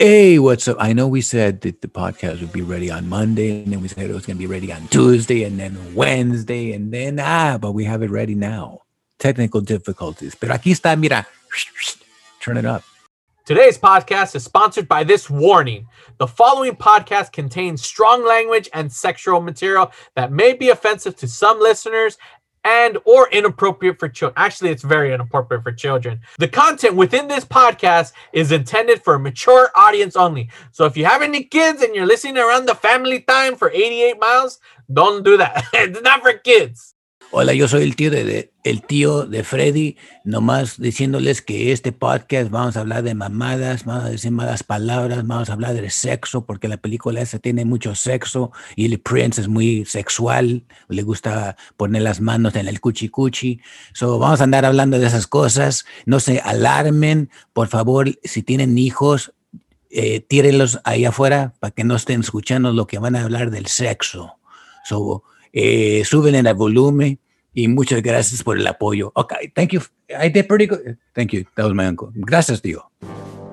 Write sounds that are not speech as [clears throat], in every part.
Hey, what's up? I know we said that the podcast would be ready on Monday, and then we said it was going to be ready on Tuesday, and then Wednesday, and then ah, but we have it ready now. Technical difficulties. Pero aquí está, mira. Turn it up. Today's podcast is sponsored by this warning. The following podcast contains strong language and sexual material that may be offensive to some listeners and or inappropriate for children. Actually, it's very inappropriate for children. The content within this podcast is intended for a mature audience only. So if you have any kids and you're listening around the family time for 88 miles, don't do that. [laughs] it's not for kids. Hola, yo soy el tío de, el tío de Freddy, nomás diciéndoles que este podcast vamos a hablar de mamadas, vamos a decir malas palabras, vamos a hablar de sexo, porque la película esa tiene mucho sexo y el Prince es muy sexual, le gusta poner las manos en el cuchi cuchi. So, vamos a andar hablando de esas cosas, no se alarmen, por favor, si tienen hijos, eh, ahí afuera para que no estén escuchando lo que van a hablar del sexo. So, eh, suben en el volumen y muchas gracias por el apoyo. Okay, thank you. I did pretty good. Thank you. That was my uncle. Gracias, tío.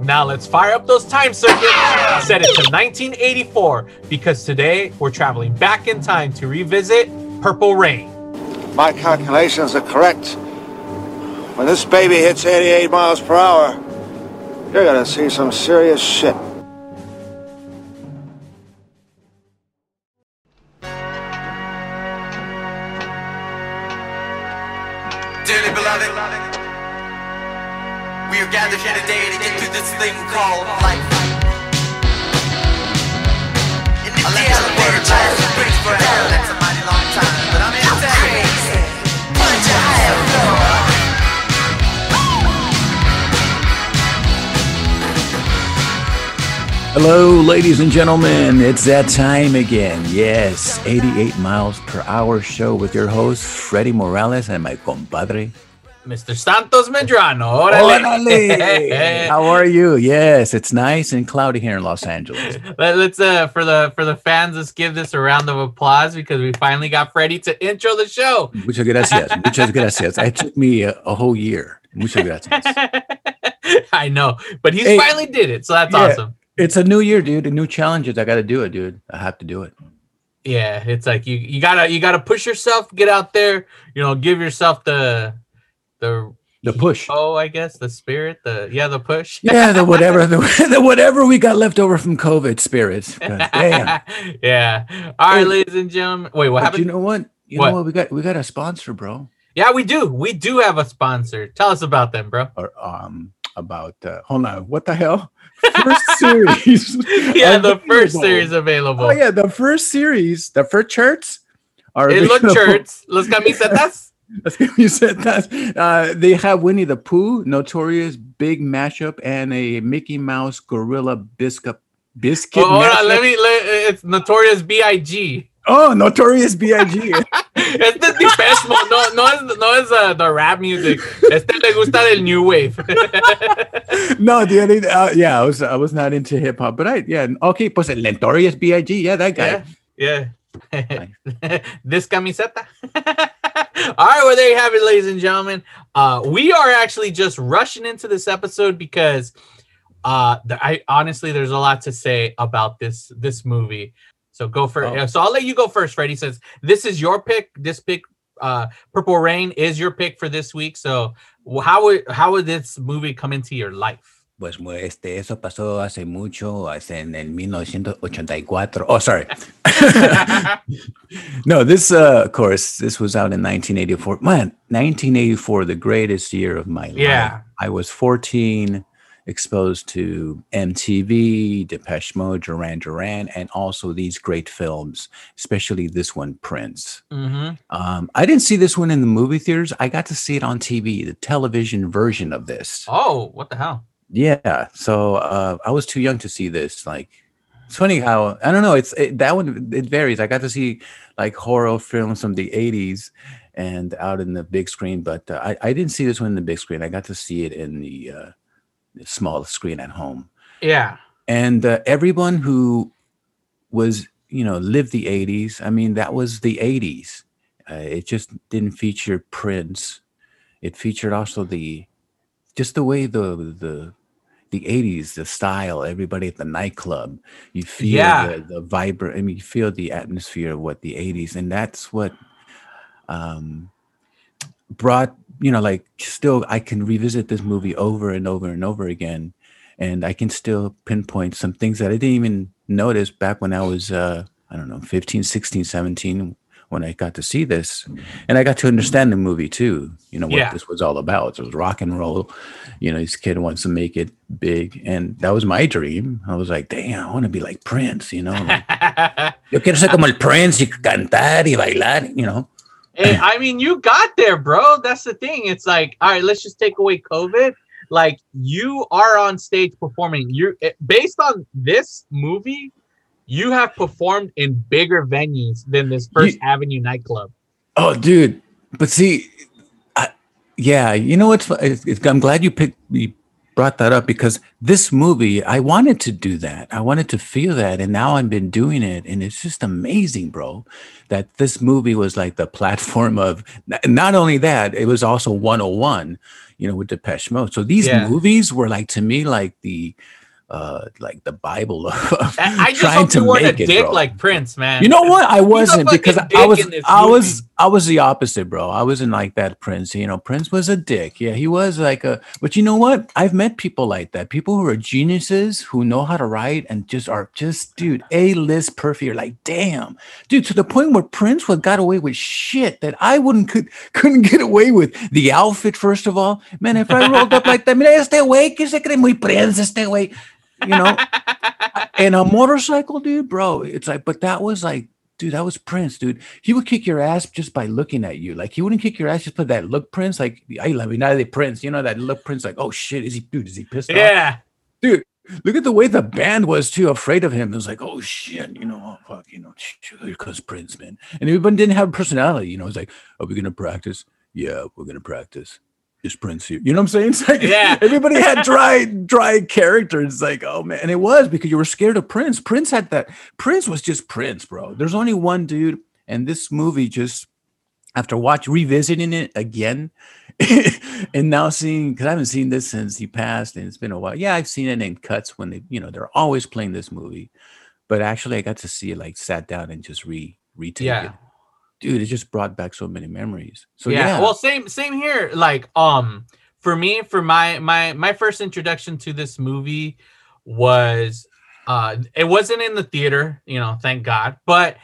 Now let's fire up those time circuits set it to 1984 because today we're traveling back in time to revisit Purple Rain. My calculations are correct. When this baby hits 88 miles per hour, you're gonna see some serious shit. We are gathered here today to get through this thing called life. I left the word life brings forever. That's a mighty long time, but I'm here to. Punch your higher floor. Hello, ladies and gentlemen. It's that time again. Yes, 88 miles per hour show with your host, Freddie Morales, and my compadre. Mr. Santos Medrano. Órale. Órale. [laughs] How are you? Yes, it's nice and cloudy here in Los Angeles. Let, us uh for the for the fans, let's give this a round of applause because we finally got Freddie to intro the show. Muchas gracias. Muchas gracias. It took me a, a whole year. Muchas gracias. [laughs] I know, but he Hey. finally did it, so that's Yeah. awesome. It's a new year, dude. A new challenges. I got to do it, dude. I have to do it. Yeah, it's like you you gotta you gotta push yourself, get out there, you know, give yourself the the The push. Oh, I guess the spirit, the yeah, the push. [laughs] Yeah, the whatever, the, [laughs] the whatever we got left over from COVID spirits. [laughs] 'Cause Damn. yeah. All right, Hey. ladies and gentlemen. Wait, what happened? you know what? You What? know what? We got we got a sponsor, bro. yeah, we do. We do have a sponsor. Tell us about them, bro. Or um about uh, hold on, what the hell? First series. yeah, the first series available. Oh yeah, the first series, the first shirts are It look shirts. Los camisetas. [laughs] You said that. Uh, they have Winnie the Pooh, Notorious Big Mashup, and a Mickey Mouse Gorilla Biscuit Biscuit. Oh, hold on, let me. Let, it's Notorious B.I.G. Oh, Notorious B.I.G. [laughs] Este es Depeche Mode. No, no es, no es uh, the rap music. Este le gusta del new wave. [laughs] no, the other, uh, yeah, I was I was not into hip hop, but I yeah, okay, pues el Notorious B.I.G. Yeah, that guy. yeah, yeah. this camiseta. [laughs] All right, well, there you have it, ladies and gentlemen. Uh, we are actually just rushing into this episode because uh, the, I honestly, there's a lot to say about this this movie. So go for Oh. So I'll let you go first, Freddie. Since this is your pick, this pick, uh, Purple Rain is your pick for this week. So how would how would this movie come into your life? Pues este, eso pasó hace mucho, hace en el 1984. Oh, sorry. [laughs] no, this, uh, of course, this was out in 1984. Man, 1984, the greatest year of my life. Yeah. I was 14, exposed to MTV, Depeche Mode, Duran Duran, and also these great films, especially this one, Prince. Mm-hmm. Um, I didn't see this one in the movie theaters. I got to see it on TV, the television version of this. Oh, what the hell? Yeah, so uh, I was too young to see this. Like, it's funny how I don't know. It's it, that one. It varies. I got to see like horror films from the '80s and out in the big screen, but uh, I I didn't see this one in the big screen. I got to see it in the, uh, small screen at home. Yeah. And uh, everyone who was you know lived the '80s. I mean, that was the '80s. Uh, it just didn't feature Prince. It featured also the just the way the the the 80s, the style, everybody at the nightclub. You feel Yeah. the, the vibrant, I mean, you feel the atmosphere of what the 80s, and that's what um, brought, you know, like still, I can revisit this movie over and over and over again, and I can still pinpoint some things that I didn't even notice back when I was, uh, I don't know, 15, 16, 17, when I got to see this. And I got to understand the movie too, you know, what Yeah. this was all about. It was rock and roll. You know, this kid wants to make it big. And that was my dream. I was like, damn, I want to be like Prince, you know? like, [laughs] Yo quiero ser como el Prince y cantar y bailar, you know? Hey, I mean, you got there, bro. That's the thing. It's like, all right, let's just take away COVID. Like, you are on stage performing. You it- eh, based on this movie, you have performed in bigger venues than this First You- Avenue nightclub. Oh, dude. But see, I, yeah, you know what's? It's, it's, I'm glad you picked, you brought that up because this movie, I wanted to do that. I wanted to feel that, and now I've been doing it, and it's just amazing, bro. That this movie was like the platform of not only that, it was also 101, you know, with Depeche Mode. So these Yeah. movies were like to me like the uh like the Bible of I, I just trying to make it, dick bro. like Prince, man. You know what? I wasn't because I was I was I was the opposite, bro. I wasn't like that Prince. You know, Prince was a dick. Yeah, he was like a but you know what? I've met people like that. People who are geniuses who know how to write and just are just dude, A-list perfect. You're like, damn. Dude, to the point where Prince was got away with shit that I wouldn't could couldn't get away with. The outfit, first of all. Man, if I rolled up like that, mira este güey que se cree muy Prince este güey. You know, and a motorcycle, dude, bro. It's like, but that was like, dude, that was Prince, dude. He would kick your ass just by looking at you. Like he wouldn't kick your ass just put that look Prince, like I love you, the Prince. You know that look Prince, like, oh shit, is he dude? Is he pissed off? Yeah. Dude, look at the way the band was too afraid of him. It was like, oh shit, you know, oh fuck, you know, [laughs] because Prince, man. And everyone didn't have personality, you know. It's like, are we gonna practice? Yeah, we're gonna practice. Is Prince here? You know what I'm saying? [laughs] It's like Yeah. everybody had dry, dry characters. It's like, oh man, and it was because you were scared of Prince. Prince had that. Prince was just Prince, bro. There's only one dude, and this movie just after watch revisiting it again [laughs] and now seeing because I haven't seen this since he passed and it's been a while. Yeah, I've seen it in cuts when they, you know, they're always playing this movie. But actually I got to see it like sat down and just re retake Yeah. it. Dude, it just brought back so many memories. So yeah. yeah, Well, same same here. Like, um, for me, for my my my first introduction to this movie was uh it wasn't in the theater, you know, thank God. But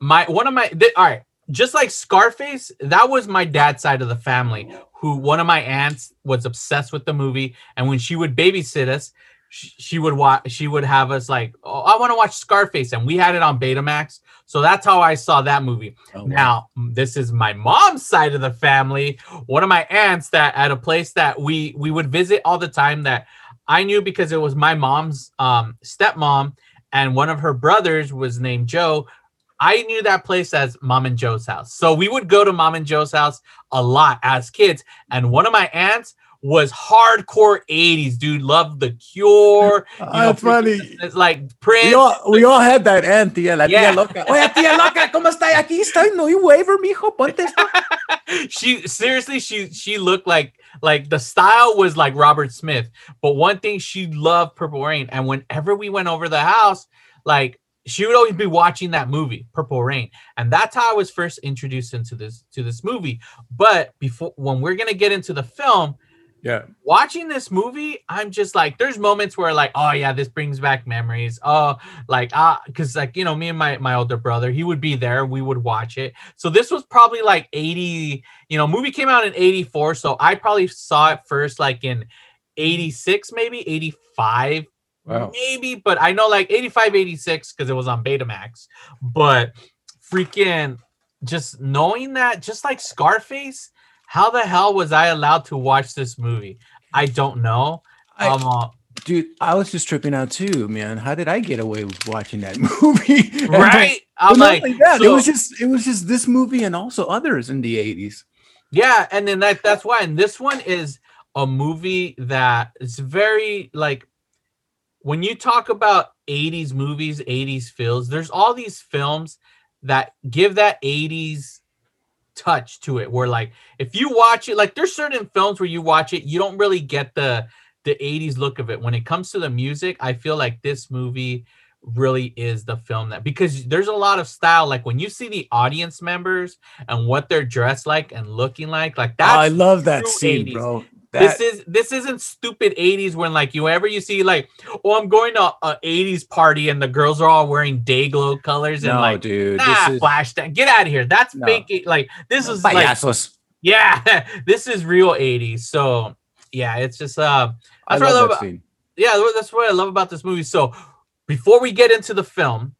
my one of my th- all right, just like Scarface, that was my dad's side of the family. Who one of my aunts was obsessed with the movie, and when she would babysit us, sh- she would watch. She would have us like, "Oh, I want to watch Scarface," and we had it on Betamax. So that's how I saw that movie. Oh. Now, m- this is my mom's side of the family. One of my aunts that at a place that we we would visit all the time that I knew because it was my mom's um stepmom and one of her brothers was named Joe. I knew that place as Mom and Joe's house. So we would go to Mom and Joe's house a lot as kids. And one of my aunts was hardcore 80s, dude. Loved the cure. you ah, know, That's funny. It's like Prince. We all, we all had that aunt, tía, la Yeah. tía loca. Oye, tía loca, ¿cómo está? Aquí estoy, no you waiver, mijo, ponte esto. [laughs] she seriously she she looked like like the style was like Robert Smith, but one thing she loved Purple Rain, and whenever we went over the house, like she would always be watching that movie Purple Rain, and that's how I was first introduced into this to this movie. But before when we're gonna get into the film, Yeah. watching this movie, I'm just like, there's moments where like, oh yeah, this brings back memories. Oh, like ah, because like you know, me and my my older brother, he would be there, we would watch it. So this was probably like 80, you know, movie came out in 84, so I probably saw it first like in 86, maybe 85, Wow. maybe, but I know like 85, 86 because it was on Betamax. But freaking just knowing that, just like Scarface, how the hell was I allowed to watch this movie? I don't know. I- um, uh, Dude, I was just tripping out too, man. How did I get away with watching that [laughs] movie? Right? I'm like, only that, it was just it was just this movie and also others in the 80s. Yeah, and then that that's why. And this one is a movie that is very like when you talk about 80s movies, 80s feels, there's all these films that give that 80s touch to it where like if you watch it, like there's certain films where you watch it, you don't really get the the 80s look of it. When it comes to the music, I feel like this movie really is the film that because there's a lot of style like when you see the audience members and what they're dressed like and looking like like Oh, that's I love that scene, 80s. bro. This is this isn't stupid 80s when like you ever you see like oh i'm going to a 80s party and the girls are all wearing day glow colors and no, like dude. nah, this is flash that get out of here that's No. fake like this is like yeah [laughs] this is real 80s so yeah it's just uh I that's what I love love that about- yeah that's what i love about this movie so before we get into the film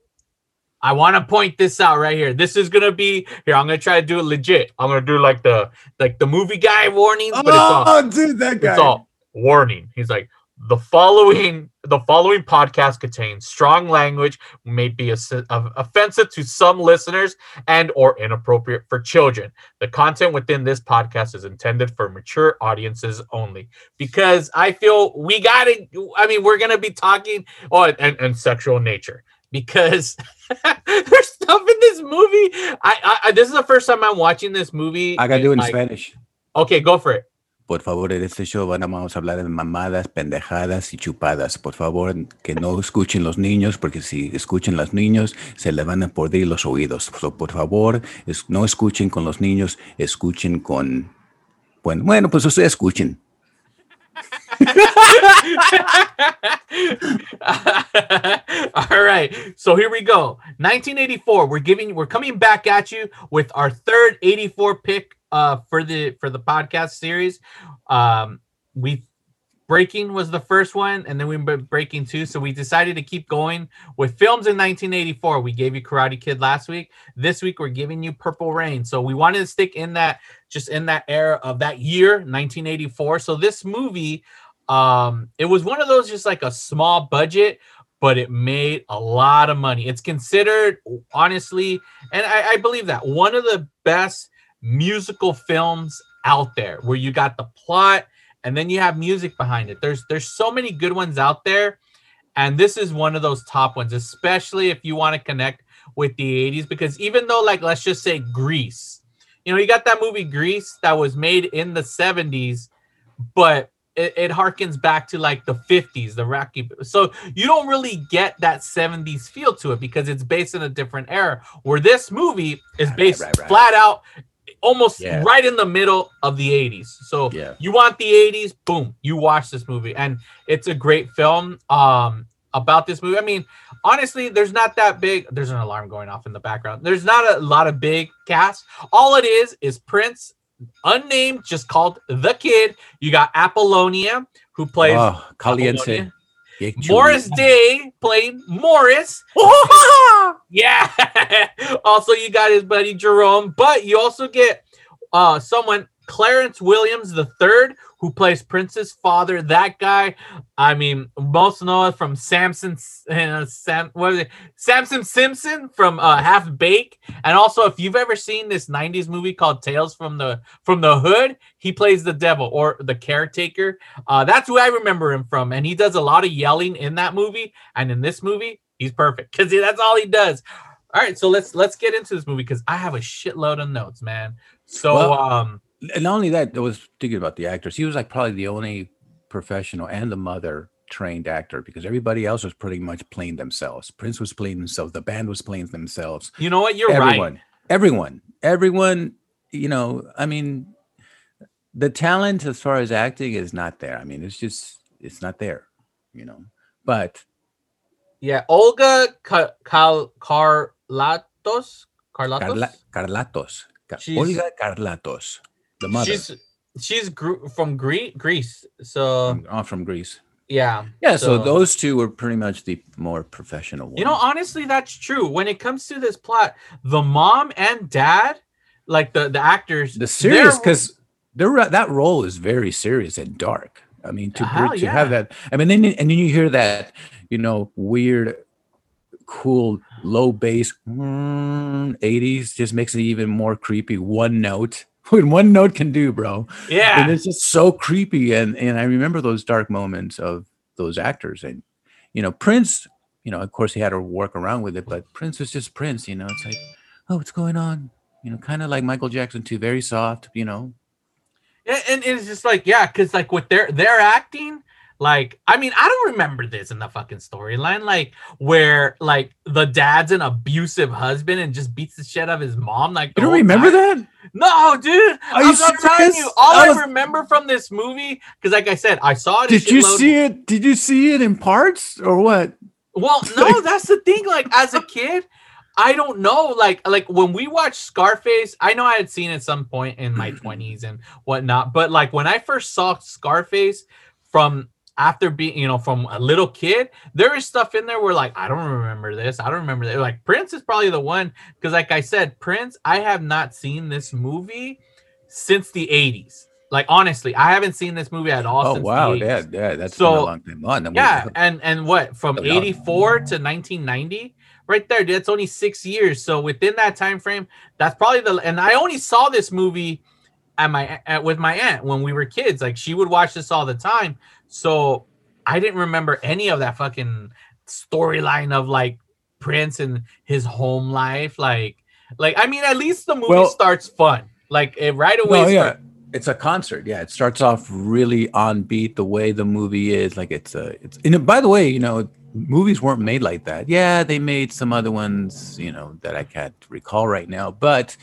i want to point this out right here this is gonna be here i'm gonna try to do it legit i'm gonna do like the like the movie guy warnings but it's all Oh, dude, that guy. it's all warning. He's like the following the following podcast contains strong language may be ass- of- offensive to some listeners and or inappropriate for children. The content within this podcast is intended for mature audiences only because I feel we got to I mean we're going to be talking oh and, and sexual nature because [laughs] there's stuff in this movie I, I I- this is the first time I'm watching this movie I gotta do it in like- Spanish. Okay, go for it. Por favor, en este show van a- vamos a hablar de mamadas, pendejadas y chupadas. Por favor, que no escuchen los niños, porque si escuchen los niños, se le van a podrir los oídos. So, por favor, es- no escuchen con los niños, escuchen con... Bueno, bueno, pues ustedes escuchen. [laughs] All right. So here we go. 1984. We're giving we're coming back at you with our third 84 pick uh for the for the podcast series. Um we Breaking was the first one, and then we were Breaking two. So we decided to keep going with films in 1984. We gave you Karate Kid last week. This week we're giving you Purple Rain. So we wanted to stick in that just in that era of that year, 1984. So this movie, um, it was one of those just like a small budget, but it made a lot of money. It's considered honestly, and I, I believe that one of the best musical films out there, where you got the plot and then you have music behind it. There's there's so many good ones out there, and this is one of those top ones, especially if you want to connect with the 80s. Because even though, like, let's just say Grease, you know, you got that movie Grease that was made in the 70s, but it, it harkens back to like the 50s, the Rocky. So you don't really get that 70s feel to it because it's based in a different era. Where this movie is Right, based right, right. flat out, almost Yeah. right in the middle of the 80s. So Yeah. you want the 80s, boom, you watch this movie. And it's a great film. Um, about this movie. I mean, honestly, there's not that big. There's an alarm going off in the background. There's not a lot of big cast. All it is is Prince, unnamed, just called the kid. You got Apollonia, who plays Oh, caliente. Apollonia. Morris Day played Morris. [laughs] yeah. [laughs] also, you got his buddy Jerome, but you also get uh someone Clarence Williams the third, who plays Prince's father. That guy, I mean, most know it from Samson, uh, Sam, what is it? Samson Simpson from uh, Half Bake, and also if you've ever seen this '90s movie called Tales from the from the Hood, he plays the devil or the caretaker. Uh, that's who I remember him from, and he does a lot of yelling in that movie, and in this movie, he's perfect because that's all he does. All right, so let's let's get into this movie because I have a shitload of notes, man. So Well, um. And not only that, I was thinking about the actors. He was like probably the only professional and the mother trained actor because everybody else was pretty much playing themselves. Prince was playing themselves. The band was playing themselves. You know what? You're everyone, right. everyone, everyone. You know, I mean, the talent as far as acting is not there. I mean, it's just it's not there. You know, but Yeah, Olga Ka- Cal- Carlatos. Carlatos. Carla, Carlatos, Ca- She's- Olga Carlatos, the mother She's she's gr- from Gre- Greece. So from, oh, from Greece. yeah, Yeah, so, So- those two were pretty much the more professional ones. you know, honestly, that's true. When it comes to this plot, the mom and dad, like the the actors, the serious they're- because there that role is very serious and dark. I mean, to, Hell to have that. I mean, then and then you hear that you know weird, cool low bass mm, 80s just makes it even more creepy. One note. [laughs] What one note can do, bro. yeah, And it's just so creepy. And and I remember those dark moments of those actors. And you know, Prince, you know, of course he had to work around with it, but Prince was just Prince, you know. It's like, oh, what's going on? You know, kind of like Michael Jackson too, very soft, you know. and, and it's just like yeah, because like with their their acting, Like, I mean, I don't remember this in the fucking storyline, like where like the dad's an abusive husband and just beats the shit out of his mom. Like, You don't remember time. that? No, dude. Are I'm, I'm telling you, all I I, remember from this movie, because like I said, I saw it. Did you see it? Did you see it in parts or what? Well, [laughs] no, that's the thing. Like as a kid, I don't know. Like like when we watched Scarface, I know I had seen it at some point in my [clears throat] twenties and whatnot. But like when I first saw Scarface from after being, you know, from a little kid, there is stuff in there where like I don't remember this. I don't remember that. Like Prince is probably the one because, like I said, Prince. I have not seen this movie since the eighties. Like honestly, I haven't seen this movie at all. Oh since wow, the 80s. yeah, yeah, that's So- been a long time on. That Yeah, and and what from 84 to 1990 right there that's only 6 years so within that time frame that's probably the and I only saw this movie at my at, with my aunt when we were kids like she would watch this all the time so I didn't remember any of that fucking storyline of like Prince and his home life like like I mean at least the movie Well- starts fun like it right away No, yeah. It's a concert. Yeah, it starts off really on beat the way the movie is. Like it's a it's and by the way, you know, movies weren't made like that. Yeah, they made some other ones, you know, that I can't recall right now. But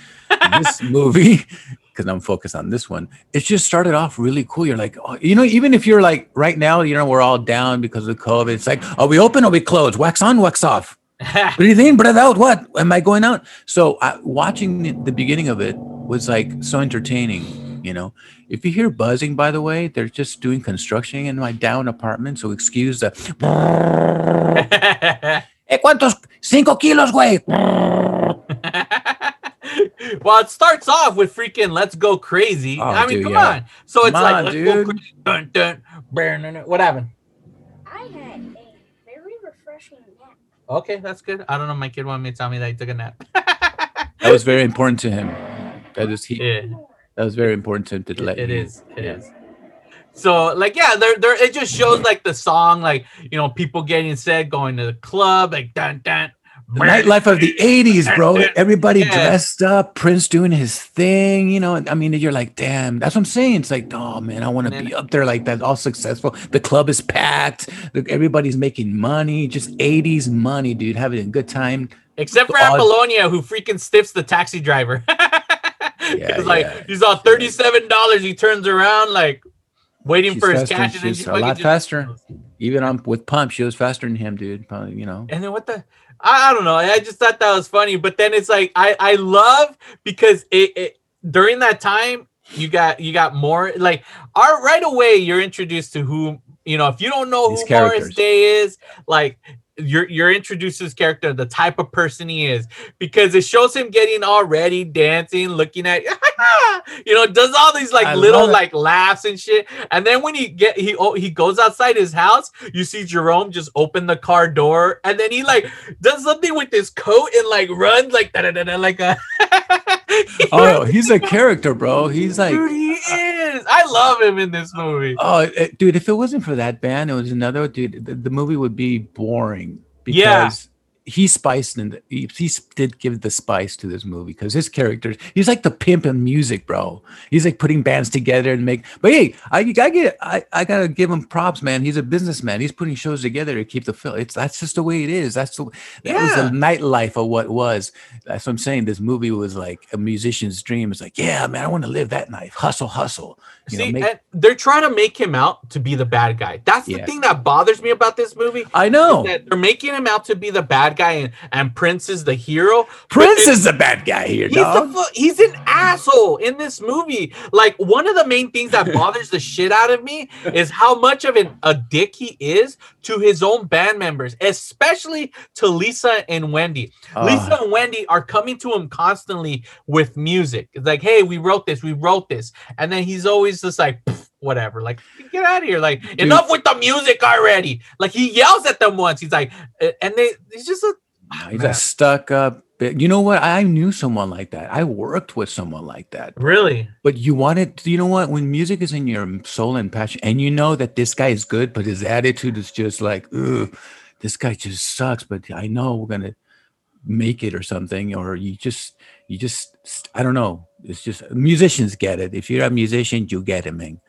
this [laughs] movie, because I'm focused on this one, it just started off really cool. You're like, oh, you know, even if you're like right now, you know, we're all down because of COVID. It's like, are we open or we closed? Wax on, wax off. [laughs] breathe in, breathe out. What am I going out? So I, watching the- the beginning of it was like so entertaining. You know, if you hear buzzing, by the way, they're just doing construction in my down apartment. So excuse the. [laughs] [laughs] Eh, ¿Cuántos? Cinco kilos, güey. [laughs] well, it starts off with freaking "Let's Go Crazy." Oh, I mean, dude, come yeah. on. So it's Come like on, "Let's Go. Crazy." Dun, dun, brr, dun, dun. What happened? I had a very refreshing nap. Okay, that's good. I don't know. My kid wanted me to tell me that he took a nap. [laughs] That was very important to him. That is he. yeah, That was very important to him to let it you- is. It yeah. is. So, like, yeah, there, there. It just shows like the song, like you know, people getting said, going to the club, like dun dun. Nightlife of the 80s, bro. Everybody Yeah. dressed up, Prince doing his thing, you know. I mean, you're like, damn, that's what I'm saying. It's like, oh man, I want to be up there like that, all successful. The club is packed, everybody's making money, just 80s money, dude, having a good time. Except for Apollonia, who freaking stiffs the taxi driver. [laughs] Yeah, like yeah. he's all thirty-seven dollars. He turns around like waiting She's for his cash, and then she's a lot just- faster. Even on with pump, she was faster than him, dude. Probably, you know. And then what the? I, I don't know. I just thought that was funny. But then it's like I I love because it, it during that time you got you got more like our right away you're introduced to who you know if you don't know These who Morris. Day is like you're you're introduced to his character the type of person he is because it shows him getting all ready dancing looking at [laughs] you know does all these like I little like laughs and shit. And then when he get he oh, he goes outside his house you see Jerome just open the car door and then he like does something with his coat and like runs like da da da like a [laughs] Oh, he's a character, bro. He's like, dude he uh, is I love him in this movie oh, it- dude, if it wasn't for that band, it was another dude. The, the movie would be boring because. He spiced and he, he did give the spice to this movie because his characters, he's like the pimp in music, bro. He's like putting bands together and make. But hey, I, I get, I, I gotta give him props, man. He's a businessman. He's putting shows together to keep the film. It's that's just the way it is. That's the that was Yeah. the nightlife of what was. That's what I'm saying. This movie was like a musician's dream. It's like, yeah, man, I want to live that life. Hustle, hustle. You See, know, make, and they're trying to make him out to be the bad guy. That's the Yeah. thing that bothers me about this movie. I know. that they're making him out to be the bad guy, and, and Prince is the hero. Prince is the bad guy here, He's, dog. the he's an asshole in this movie. Like one of the main things that [laughs] bothers the shit out of me is how much of an, a dick he is to his own band members, especially to Lisa and Wendy. Lisa Ah. and Wendy are coming to him constantly with music. It's like, hey, we wrote this, we wrote this, and then he's always just like. Whatever, like get out of here! Like enough with the music already. Like he yells at them once. He's like, uh, and they, he's just a He's man. a stuck up. bit- You know what? I knew someone like that. I worked with someone like that. really. But you wanted, you know what? When music is in your soul and passion, and you know that this guy is good, but his attitude is just like, Ugh, this guy just sucks. But I know we're gonna make it or something. Or you just, you just, I don't know. It's just musicians get it. If you're a musician, you get it, man.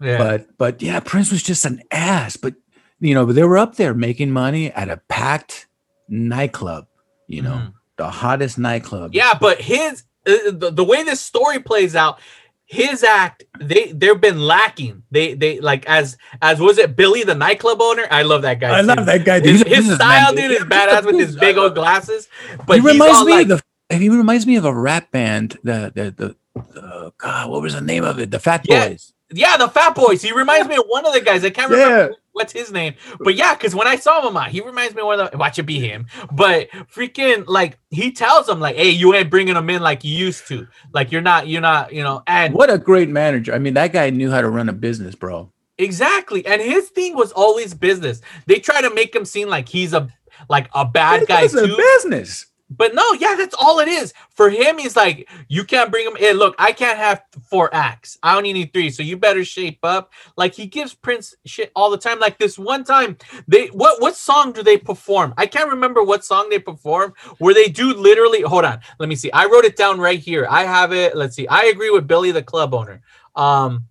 Yeah. But but yeah, Prince was just an ass. But you know, they were up there making money at a packed nightclub. You know, Mhm. the hottest nightclub. Yeah, but his uh, the, the way this story plays out, his act they they've been lacking. They they like as as was it Billy the nightclub owner? I love that guy. I love that guy. His, his style, dude, is badass with his big old glasses. But he reminds me like, of the. He reminds me of a rap band. The the the. the God, what was the name of it? The Fat Yeah. Boys. yeah, the Fat Boys. He reminds me of one of the guys. I can't remember Yeah. what's his name, but yeah, because when I saw him, uh, he reminds me of one of the. Watch it be him, but freaking like he tells him like, "Hey, you ain't bringing him in like you used to. Like you're not, you're not, you know." And What a great manager! I mean, that guy knew how to run a business, bro. Exactly. And his thing was always business. They try to make him seem like he's a like a bad guy It's a too. business. But no, yeah, that's all it is. For him, he's like, you can't bring him in. Look, I can't have four acts. I only need three. So you better shape up. Like he gives Prince shit all the time. Like this one time, they what what song do they perform? I can't remember what song they perform where they do literally hold on. Let me see. I wrote it down right here. I have it. Let's see. I agree with Billy the club owner. Um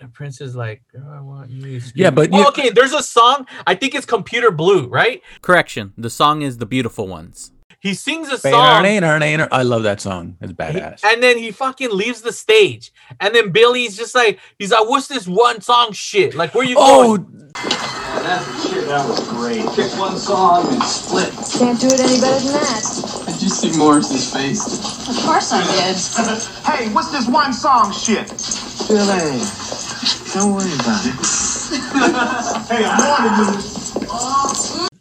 and Prince is like, "Girl, I want you. to Yeah, but Oh, you- okay, there's a song. I think it's Computer Blue, right? Correction. The song is The Beautiful Ones. He sings a song. I love that song. It's He- badass. and then he fucking leaves the stage. And then Billy's just like, he's like, what's this one song shit? Like, where you going? Oh, going? That was great. Pick one song and split. Can't do it any better than that. Did you see Morris's face? Of course I did. Hey, what's this one song shit? Billy, don't worry about it. Hey, I'm warning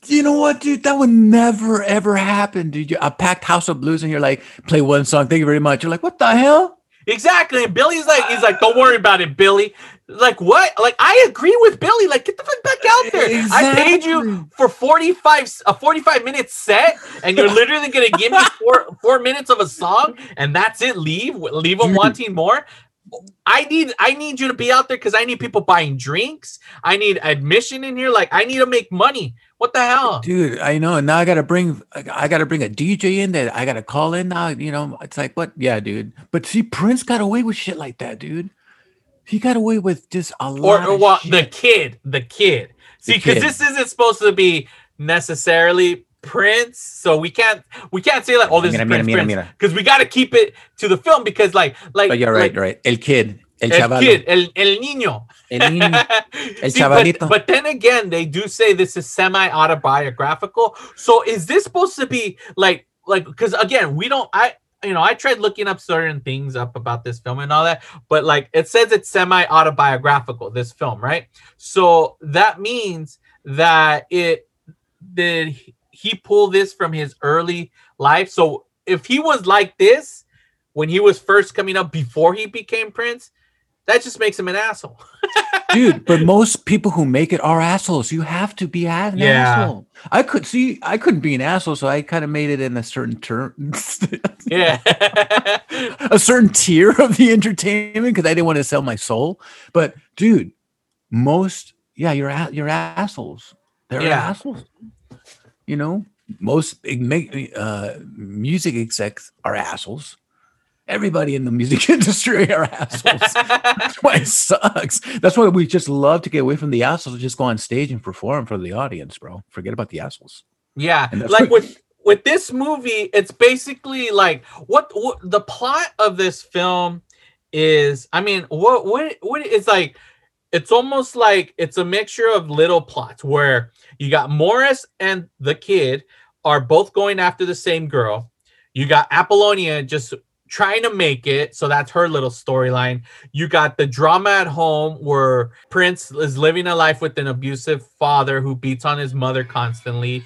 you. you know what, dude? That would never ever happen, dude. You, a packed house of blues, and you're like, play one song. Thank you very much. You're like, what the hell? Exactly. And Billy's like, he's like, don't worry about it, Billy. Like, what? Like, I agree with Billy. Like, get the fuck back out there. I paid you for 45, a 45 minute set, and you're literally going to give me [laughs] four, four minutes of a song, and that's it. Leave, leave them wanting more. I need I need you to be out there because I need people buying drinks. I need admission in here. Like I need to make money. What the hell? dude i know and now i gotta bring i gotta bring a dj in that i gotta call in now you know it's like what yeah dude but see prince got away with shit like that dude he got away with just a or, lot or of well, the kid, the kid. See, because this isn't supposed to be necessarily Prince, so we can't we can't say like, oh, this Mira, is Prince, mira, Prince, because we got to keep it to the film because like like but you're right like, right el kid el, El chavalo kid, el, el niño. el niño [laughs] El See, but, chavalito. but then again, they do say this is semi autobiographical. So is this supposed to be like like because again, we don't I you know I tried looking up certain things up about this film and all that, but like it says it's semi autobiographical, this film, right? So that means that it did he pulled this from his early life? So if he was like this when he was first coming up before he became Prince, that just makes him an asshole. [laughs] dude but most people who make it are assholes you have to be an Yeah. asshole i could see i couldn't be an asshole so i kind of made it in a certain term [laughs] Yeah. [laughs] a certain tier of the entertainment because I didn't want to sell my soul. But dude, most yeah, you're you're assholes. They're Yeah. assholes. You know, most uh, music execs are assholes. Everybody in the music [laughs] industry are assholes. That's why it sucks. That's why we just love to get away from the assholes. Just go on stage and perform for the audience, bro. Forget about the assholes. yeah. Like what- with with this movie, it's basically like what, what the plot of this film is. I mean, what what what it's like it's almost like it's a mixture of little plots where you got Morris and the kid are both going after the same girl. You got Apollonia just trying to make it, so that's her little storyline. You got the drama at home where Prince is living a life with an abusive father who beats on his mother constantly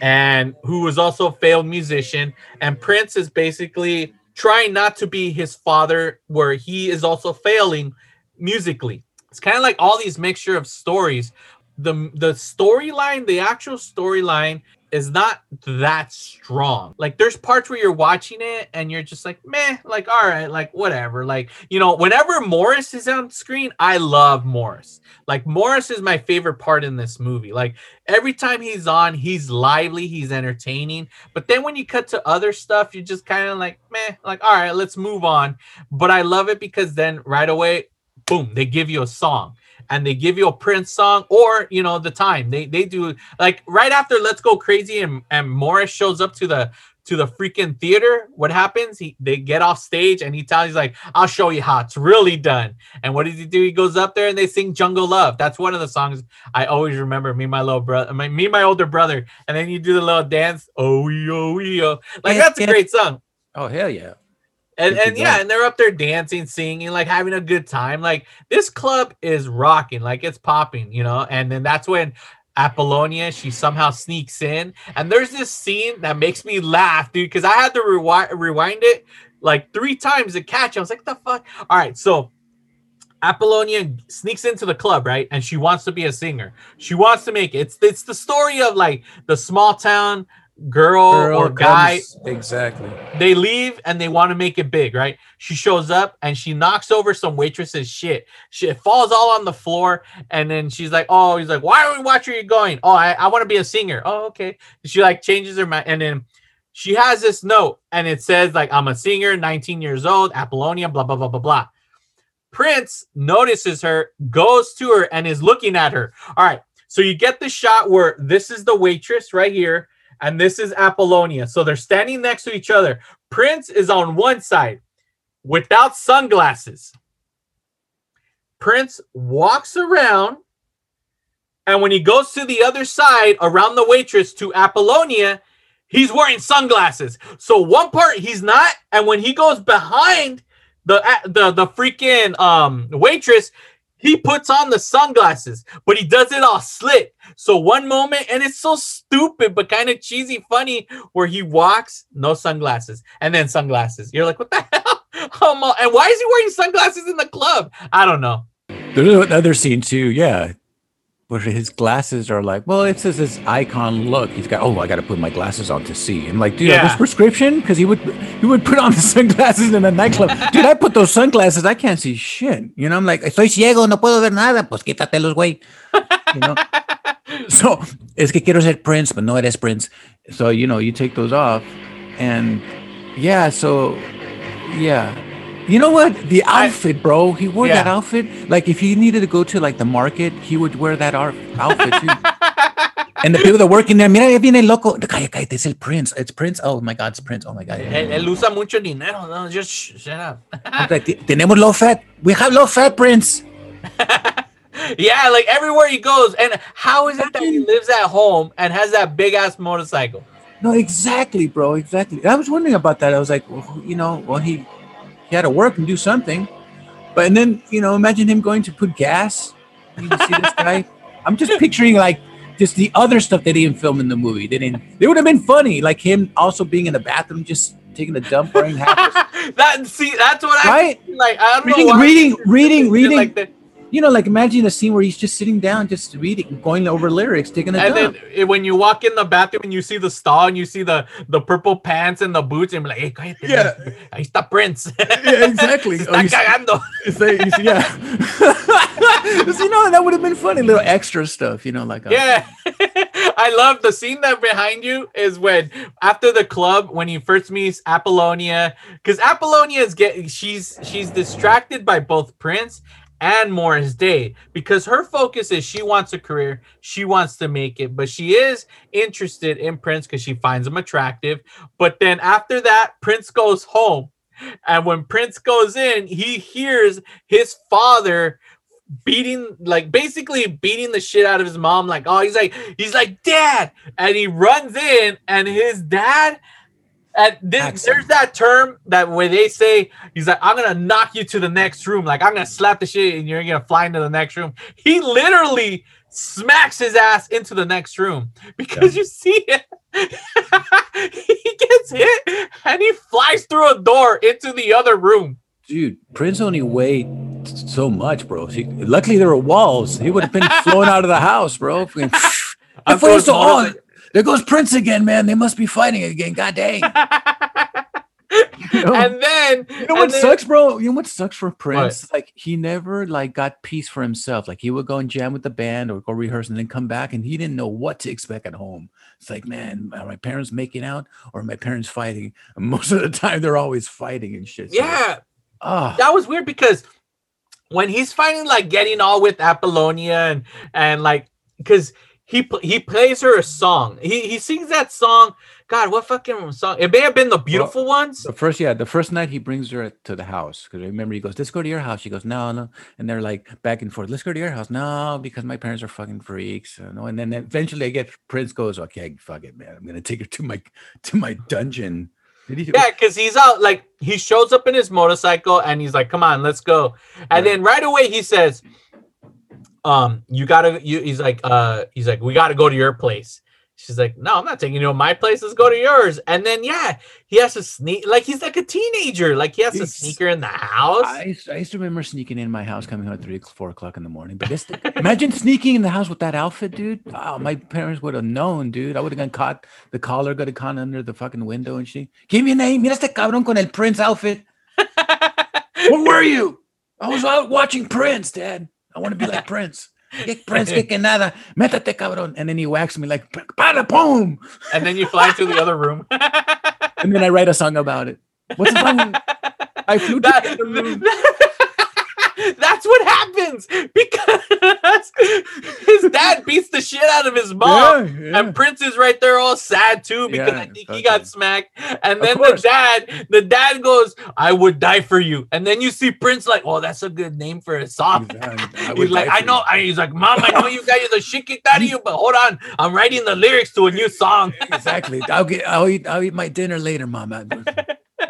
and who was also a failed musician. And Prince is basically trying not to be his father, where he is also failing musically. It's kind of like all these mixture of stories. The the storyline, the actual storyline is not that strong. Like there's parts where you're watching it and you're just like, meh, like all right, like whatever. Like, you know, whenever Morris is on screen, I love Morris. Like Morris is my favorite part in this movie. Like every time he's on, he's lively, he's entertaining. But then when you cut to other stuff, you're just kind of like, meh, like all right, let's move on. But I love it because then right away, boom, they give you a song and they give you a Prince song or you know the time they they do like right after Let's Go Crazy and and Morris shows up to the to the freaking theater. What happens? He they get off stage and he tells he's like, "I'll show you how it's really done." And what does he do? He goes up there and they sing "Jungle Love." That's one of the songs I always remember. Me, my little brother, my, me, my older brother, and then you do the little dance. Oh, oh, oh, like that's a great song. Oh hell yeah! And, and yeah, and they're up there dancing, singing, like having a good time. Like this club is rocking, like it's popping, you know. And then that's when Apollonia she somehow sneaks in, and there's this scene that makes me laugh, dude, because I had to rewind rewind it like three times to catch. it. I was like, the fuck. All right, so Apollonia sneaks into the club, right? And she wants to be a singer. She wants to make it. It's it's the story of like the small town girl, or guy comes- exactly. they leave and they want to make it big, right? She shows up and she knocks over some waitress's shit. She it falls all on the floor, and then she's like, "Oh, he's like, why don't we watch where you're going? Oh, I, I want to be a singer. Oh, okay." She like changes her mind, and then she has this note, and it says like, "I'm a singer, 19 years old, Apollonia, blah blah blah blah blah." Prince notices her, goes to her, and is looking at her. All right, so you get the shot where this is the waitress right here, and this is Apollonia. So they're standing next to each other. Prince is on one side without sunglasses. Prince walks around, and when he goes to the other side around the waitress to Apollonia, he's wearing sunglasses. So one part he's not, and when he goes behind the the the freaking um waitress, he puts on the sunglasses, but he does it all slick. So one moment, and it's so stupid, but kind of cheesy, funny, where he walks, no sunglasses, and then sunglasses. You're like, what the [laughs] hell? And why is he wearing sunglasses in the club? I don't know. There's another scene too, yeah, where his glasses are like, well, it's just this icon look. He's got, oh, I got to put my glasses on to see. I'm like, dude, Yeah. this prescription? Because he would, he would put on the [laughs] sunglasses in a nightclub. dude, I put those sunglasses, I can't see shit. You know, I'm like, estoy ciego, no puedo ver nada. Pues quítatelos, güey. You know. [laughs] so es que quiero ser Prince, but no eres Prince. So you know, you take those off, and yeah, so yeah. You know what? The I- outfit, bro. He wore that outfit. Like if he needed to go to like the market, he would wear that ar- outfit too. [laughs] and the people that work in there, mira, viene loco. Cállate, cállate, es el Prince. It's Prince. Oh my God, it's Prince. Oh my God. Él, él usa mucho dinero. No, just sh- shut up. Tenemos low fat. We have low fat Prince. [laughs] yeah, like everywhere he goes. And how is it that he lives at home and has that big ass motorcycle? No, exactly, bro. Exactly. I was wondering about that. I was like, well, you know, well, he he had to work and do something, but and then you know, imagine him going to put gas. You see this [laughs] guy. I'm just picturing like just the other stuff they didn't film in the movie. They didn't. They would have been funny, like him also being in the bathroom, just taking a dump, wearing half. [laughs] that see, that's what I Right? like. I don't Reading- know why reading- reading- reading. like. You know, like imagine a scene where he's just sitting down, just reading, going over lyrics, taking a And dump. then when you walk in the bathroom and you see the stall and you see the the purple pants and the boots and you're like, hey, cállate, Yeah. ahí está Prince. [laughs] Yeah, exactly. [laughs] Se Oh, está you cagando. Say- you see- yeah. So, [laughs] you know, that would have been funny, little extra stuff, you know, like uh, Yeah, I love the scene that behind you is when after the club when he first meets Apollonia because Apollonia is getting she's she's distracted by both Prince and Morris Day because her focus is she wants a career, she wants to make it, but she is interested in Prince because she finds him attractive. But then after that, Prince goes home, and when Prince goes in, he hears his father beating like basically beating the shit out of his mom like oh he's like he's like dad and he runs in and his dad and this, there's that term that where they say he's like i'm gonna knock you to the next room like i'm gonna slap the shit and you're gonna fly into the next room he literally smacks his ass into the next room because you see it [laughs] he gets hit and he flies through a door into the other room dude, Prince only weighed so much, bro. He, luckily, there were walls. He would have been [laughs] flown out of the house, bro. I'm it's so on. There goes Prince again, man. They must be fighting again. God dang. [laughs] know? and then You know what then- sucks, bro? You know what sucks for Prince? Like he never like got peace for himself. Like he would go and jam with the band or go rehearse and then come back, and he didn't know what to expect at home. It's like, man, are my parents making out or are my parents fighting? And [laughs] most of the time, they're always fighting and shit. So, Yeah, ah, that was weird because when he's finally like getting all with Apollonia and and like because he he plays her a song. He he sings that song. God, what fucking song? It may have been the beautiful ones. The first, yeah, the first night he brings her to the house because I remember he goes, "Let's go to your house." She goes, "No, no," and they're like back and forth. Let's go to your house. No, because my parents are fucking freaks. You know? And then eventually, I get Prince goes, "Okay, fuck it, man. I'm gonna take her to my to my dungeon." He? Yeah, because he's out like he shows up in his motorcycle and he's like, "Come on, let's go." And then right away he says, "Um, you gotta." You, he's like, "Uh, he's like, we gotta go to your place." She's like, "No, I'm not taking you to my place. Let's go to yours." And then yeah, he has to sneak like he's like a teenager. Like he has to He's- sneak her in the house. I used, I used to remember sneaking in my house, coming home at three, four o'clock in the morning. But this, imagine sneaking in the house with that outfit, dude. Oh, my parents would have known, dude. I would have gotten caught. The collar got caught under the fucking window and she, Give me a name. Mira este cabrón con el Prince outfit. [laughs] Where were you? I was out watching Prince, Dad. I want to be like [laughs] Prince. Prince, que [laughs] que nada. Métate, cabrón. And then he whacks me like, para, boom. and then you fly to the other room. [laughs] And then I write a song about it. What's the song? I flew to That- the other room. That's what happens because his dad beats the shit out of his mom, Yeah, yeah. and Prince is right there all sad too because Yeah, I think he got smacked. And then the dad, the dad goes, "I would die for you." And then you see Prince like, "Oh, that's a good name for a song." He's, [laughs] like, I know. I, he's like, Mom, I know you got you the shit kicked out of you, but hold on, I'm writing the lyrics to a new song. exactly. I'll get. I'll eat. I'll eat my dinner later, mom. I-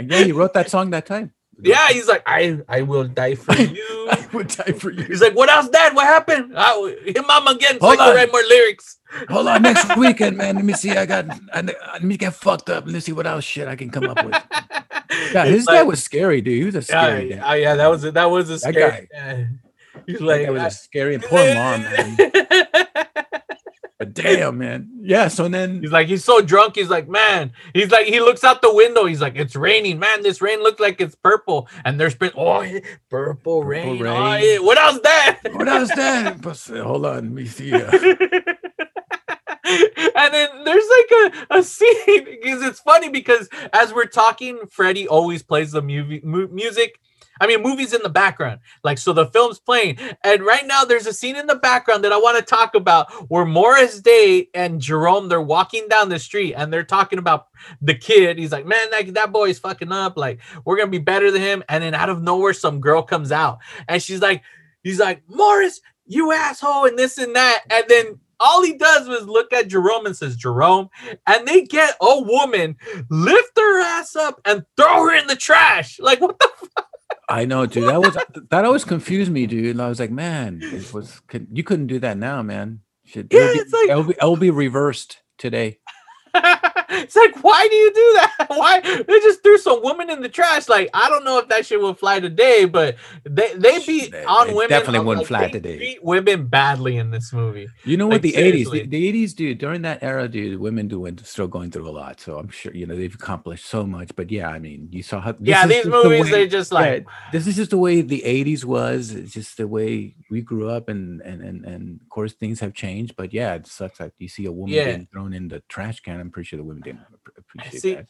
yeah, he wrote that song that time. Yeah, he's like, I, I will die for [laughs] you. I would die for you. He's like, what else, Dad? What happened? I, hit mom again. So I Hold can on. write more lyrics. Hold on, next [laughs] weekend, man. Let me see. I got. I, let me get fucked up. Let's see what else shit I can come up with. [laughs] Yeah, his It's dad was scary, dude. He was a Yeah, scary dad. yeah, yeah, that was a, that was a That scary. guy. yeah. He's That like, guy was I- a scary and poor mom, man. But damn, man. Yeah. So then, He's like, he's so drunk. He's like, man. He's like, he looks out the window. He's like, it's raining, man. This rain looks like it's purple, and there's been oh, yeah, purple, rain. Oh, yeah. What else, that? what else, that? [laughs] But, hold on, let me see. [laughs] And then there's like a, a scene because it's funny because as we're talking, Freddie always plays the movie mu- music. I mean, movies in the background, like so the film's playing, and right now there's a scene in the background that I want to talk about where Morris Day and Jerome they're walking down the street and they're talking about the kid. He's like, "Man, that that boy is fucking up. Like, we're gonna be better than him." And then out of nowhere, some girl comes out and she's like, "He's like Morris, you asshole," and this and that, and then all he does was look at Jerome and says, Jerome, and they get a woman, lift her ass up, and throw her in the trash. Like, what the [laughs] fuck? I know, dude. That was that always confused me, dude. And I was like, man, it was could, you couldn't do that now, man. Should Yeah, it'll be- it's like- it'll be, it'll be reversed today. [laughs] it's like, why do you do that? [laughs] Why they just threw some woman in the trash? Like, I don't know if that shit will fly today, but they they beat They- on women. definitely um, wouldn't like, fly today. Beat women badly in this movie. You know Like, what? The eighties, seriously. the eighties, dude. During that era, dude, women do still going through a lot. So I'm sure you know they've accomplished so much. But yeah, I mean, you saw how. yeah, these just the movies way- they just yeah, like this is just the way the eighties was. It's just the way we grew up, and and and and of course things have changed. But yeah, it sucks that you see a woman Yeah. being thrown in the trash can. I'm pretty sure the women appreciate See, that.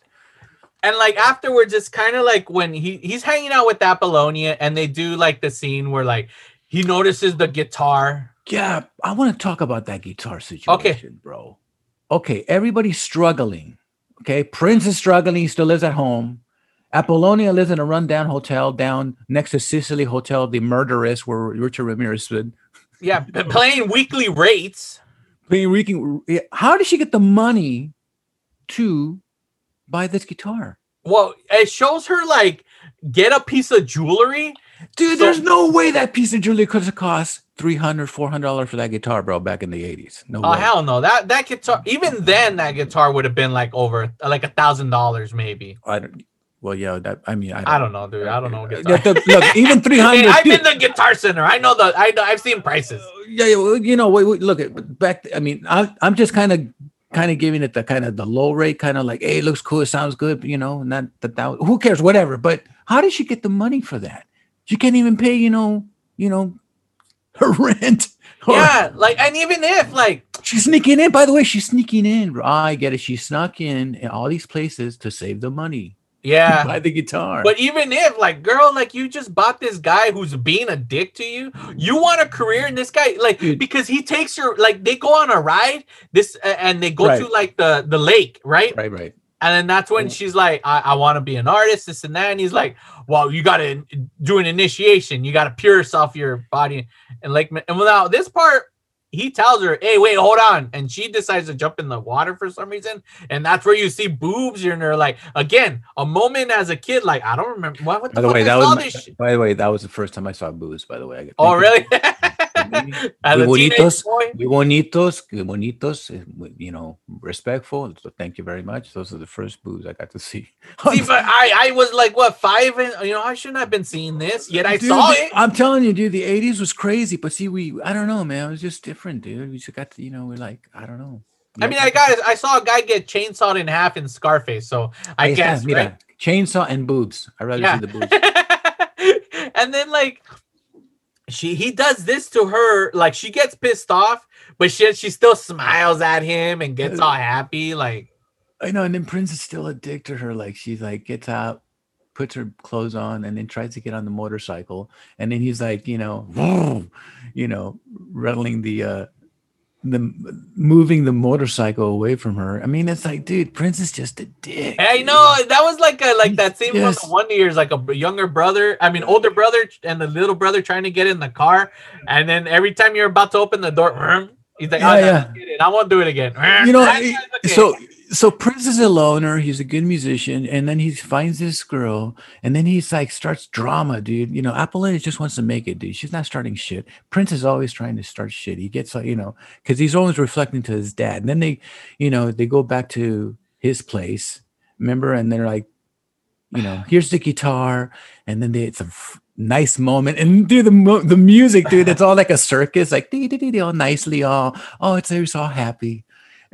and like afterwards it's kind of like when he he's hanging out with apollonia and they do like the scene where like he notices the guitar Yeah, I want to talk about that guitar situation, bro. Okay, everybody's struggling. Okay, Prince is struggling. He still lives at home. Apollonia lives in a rundown hotel down next to Cecil Hotel, the murderess where Richard Ramirez stood. yeah playing weekly rates Playing yeah, How did she get the money to buy this guitar? well it shows her like get a piece of jewelry Dude, So- there's no way that piece of jewelry could have cost 300 $400 for that guitar, bro, back in the 80s. No oh way. hell no that that guitar even then that guitar would have been like over like a thousand dollars maybe I don't, well, yeah, that, I mean, I don't, i don't know dude i don't know guitar. the- look, even [laughs] 300 Hey, i'm dude, in the guitar center i know the i know i've seen prices yeah, yeah, well, you know, look at back. I mean, I'm I'm just kind of kind of giving it the kind of the low rate, kind of like, hey, it looks cool, it sounds good, you know, not that that who cares, whatever. But how did she get the money for that? She can't even pay, you know, you know, [laughs] her rent. yeah like and even if like she's sneaking in. By the way, she's sneaking in. I get it. She snuck in in all these places to save the money. Yeah. [laughs] Buy the guitar. But even if, like, girl, like you just bought this guy who's being a dick to you, you want a career in this guy, like, Dude. because he takes your, like, they go on a ride, this, and they go Right. to like the the lake, right? right, right. And then that's when she's like, I, I want to be an artist, this and that. And he's like, Well, you got to do an initiation. You got to pure yourself your body. And like, and without this part, he tells her, Hey, wait, hold on. And she decides to jump in the water for some reason. And that's where you see boobs. And they're like, again, a moment as a kid, like, I don't remember. What, what the By the way, that was my- by the way, that was the first time I saw boobs. By the way, I Oh, really? [laughs] Muy bonitos, muy bonitos, que bonitos, eh, you know, respectful. So thank you very much. Those are the first boobs I got to see. [laughs] See, but I, I was like, what, five? And, you know, I shouldn't have been seeing this. Yet I Dude, saw it. I'm telling you, dude, the 80s was crazy. But see, we, I don't know, man. It was just different, dude. We just got to, you know, we're like, I don't know. I mean, I got I saw a guy get chainsawed in half in Scarface, so I Ahí está, guess mira, right? chainsaw and boobs. I'd rather Yeah. see the boobs. [laughs] and then like she he does this to her, like she gets pissed off, but she she still smiles at him and gets all happy, like I know, and then Prince is still a dick to her. Like she's like gets out, puts her clothes on, and then tries to get on the motorcycle, and then he's like, you know, [laughs] you know, rattling the uh the moving the motorcycle away from her. I mean, it's like, dude, Prince is just a dick. I know that was like a like that scene Yes. from the Wonder Years, like a younger brother, I mean older brother and the little brother trying to get in the car, and then every time you're about to open the door, he's like, oh, Yeah, oh, no, yeah. I won't do it again. you know That guy's okay. so so prince is a loner he's a good musician and then he finds this girl and then he's like starts drama dude. You know Apollonia just wants to make it dude. She's not starting shit. Prince is always trying to start shit. He gets like you know because he's always reflecting to his dad. And then they you know they go back to his place remember? And they're like you know [sighs] here's the guitar and then they, it's a f- nice moment. And dude the, mo- the music dude it's all like a circus like dee, dee, dee, dee, all nicely all oh it's it's all happy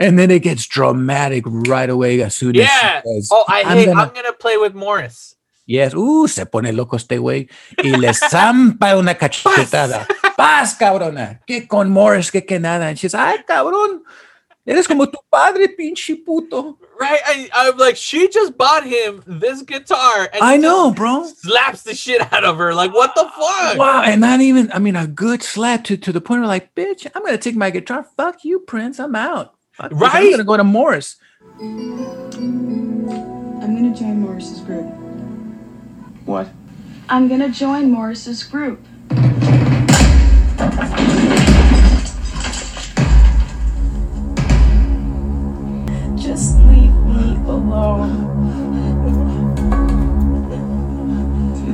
and then it gets dramatic right away as soon as she yeah. says, Oh, I I'm hate. gonna- I'm gonna play with Morris. yes uh se pone loco este güey y le [laughs] zampa una cachetada paz cabrona que con Morris que que nada and she's ay cabrón eres como tu padre pinche puto Right? I, I'm like, she just bought him this guitar. And I know bro Slaps the shit out of her. Like, what the fuck? Wow, and not even, I mean, a good slap to, to the point where, like, bitch, I'm gonna take my guitar. Fuck you, Prince. I'm out. Fuck this. I'm gonna go to Morris. I'm gonna join Morris's group. What? I'm gonna join Morris's group. Just leave me alone.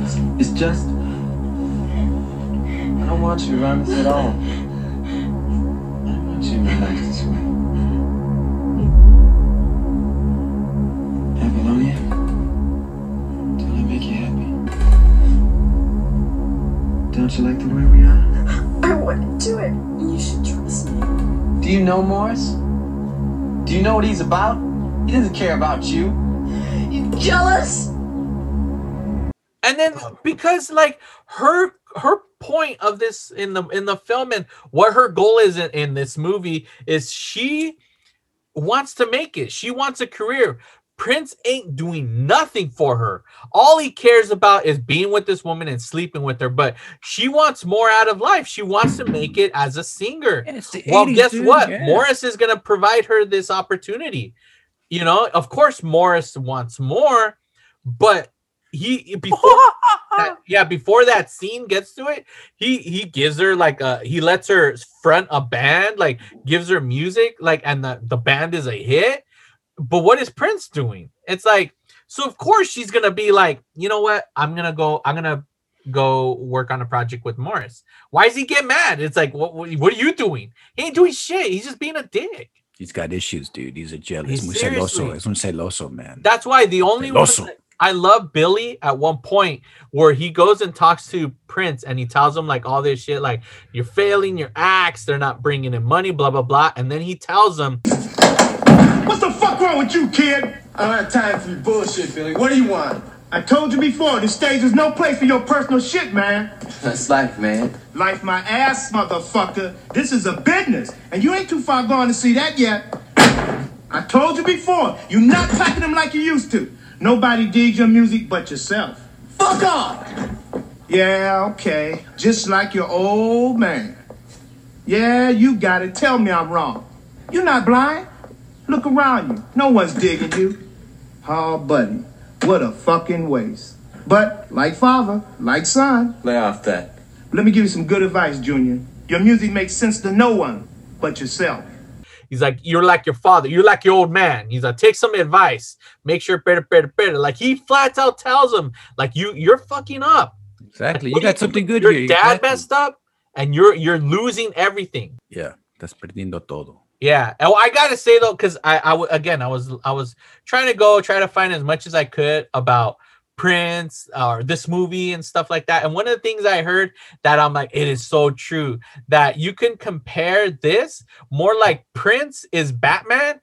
It's, it's just. I don't want you around this at all. I want you in my Don't you like the way we are? I wouldn't do it. You should trust me. Do you know Morris? Do you know what he's about? He doesn't care about you. You jealous? And then oh. because like her her point of this in the in the film and what her goal is in, in this movie is she wants to make it. She wants a career. Prince ain't doing nothing for her. All he cares about is being with this woman and sleeping with her. But she wants more out of life. She wants to make it as a singer. well, 80s, guess dude. what? Yeah. Morris is going to provide her this opportunity. You know, of course, Morris wants more, but he before [laughs] that, yeah before that scene gets to it, he he gives her like a he lets her front a band, like gives her music, like and the the band is a hit. But what is Prince doing? It's like so. Of course, she's gonna be like, you know what? I'm gonna go. I'm gonna go work on a project with Morris. Why does he get mad? It's like, what, what, are you doing? He ain't doing shit. He's just being a dick. He's got issues, dude. He's a jealous. He's celoso. Es un celoso, man. That's why the only one I love Billy at one point where he goes and talks to Prince and he tells him like all this shit, like you're failing your acts, they're not bringing in money, blah blah blah, and then he tells him, fuck wrong with you, kid? I don't have time for your bullshit, Billy. What do you want? I told you before, this stage is no place for your personal shit, man. That's life, man. Life my ass, motherfucker. This is a business, and you ain't too far gone to see that yet. I told you before, you're not packing them like you used to. Nobody digs your music but yourself. Fuck off! Yeah, okay. Just like your old man. Yeah, you got it. Tell me I'm wrong. You're not blind. Look around you. No one's digging you. Oh, buddy. What a fucking waste. But, like father, like son. Lay off that. Let me give you some good advice, Junior. Your music makes sense to no one but yourself. He's like, you're like your father. You're like your old man. He's like, take some advice. Make sure better, better, better. Like he flat out tells him, like you, you're fucking up. Exactly. Like, You got something good Your here. dad Exactly. messed up, and you're you're losing everything. Yeah. Estás perdiendo todo. Yeah. And I gotta say though, because I, I again, I was I was trying to go try to find as much as I could about Prince or this movie and stuff like that. And one of the things I heard that I'm like, it is so true that you can compare this more like Prince is Batman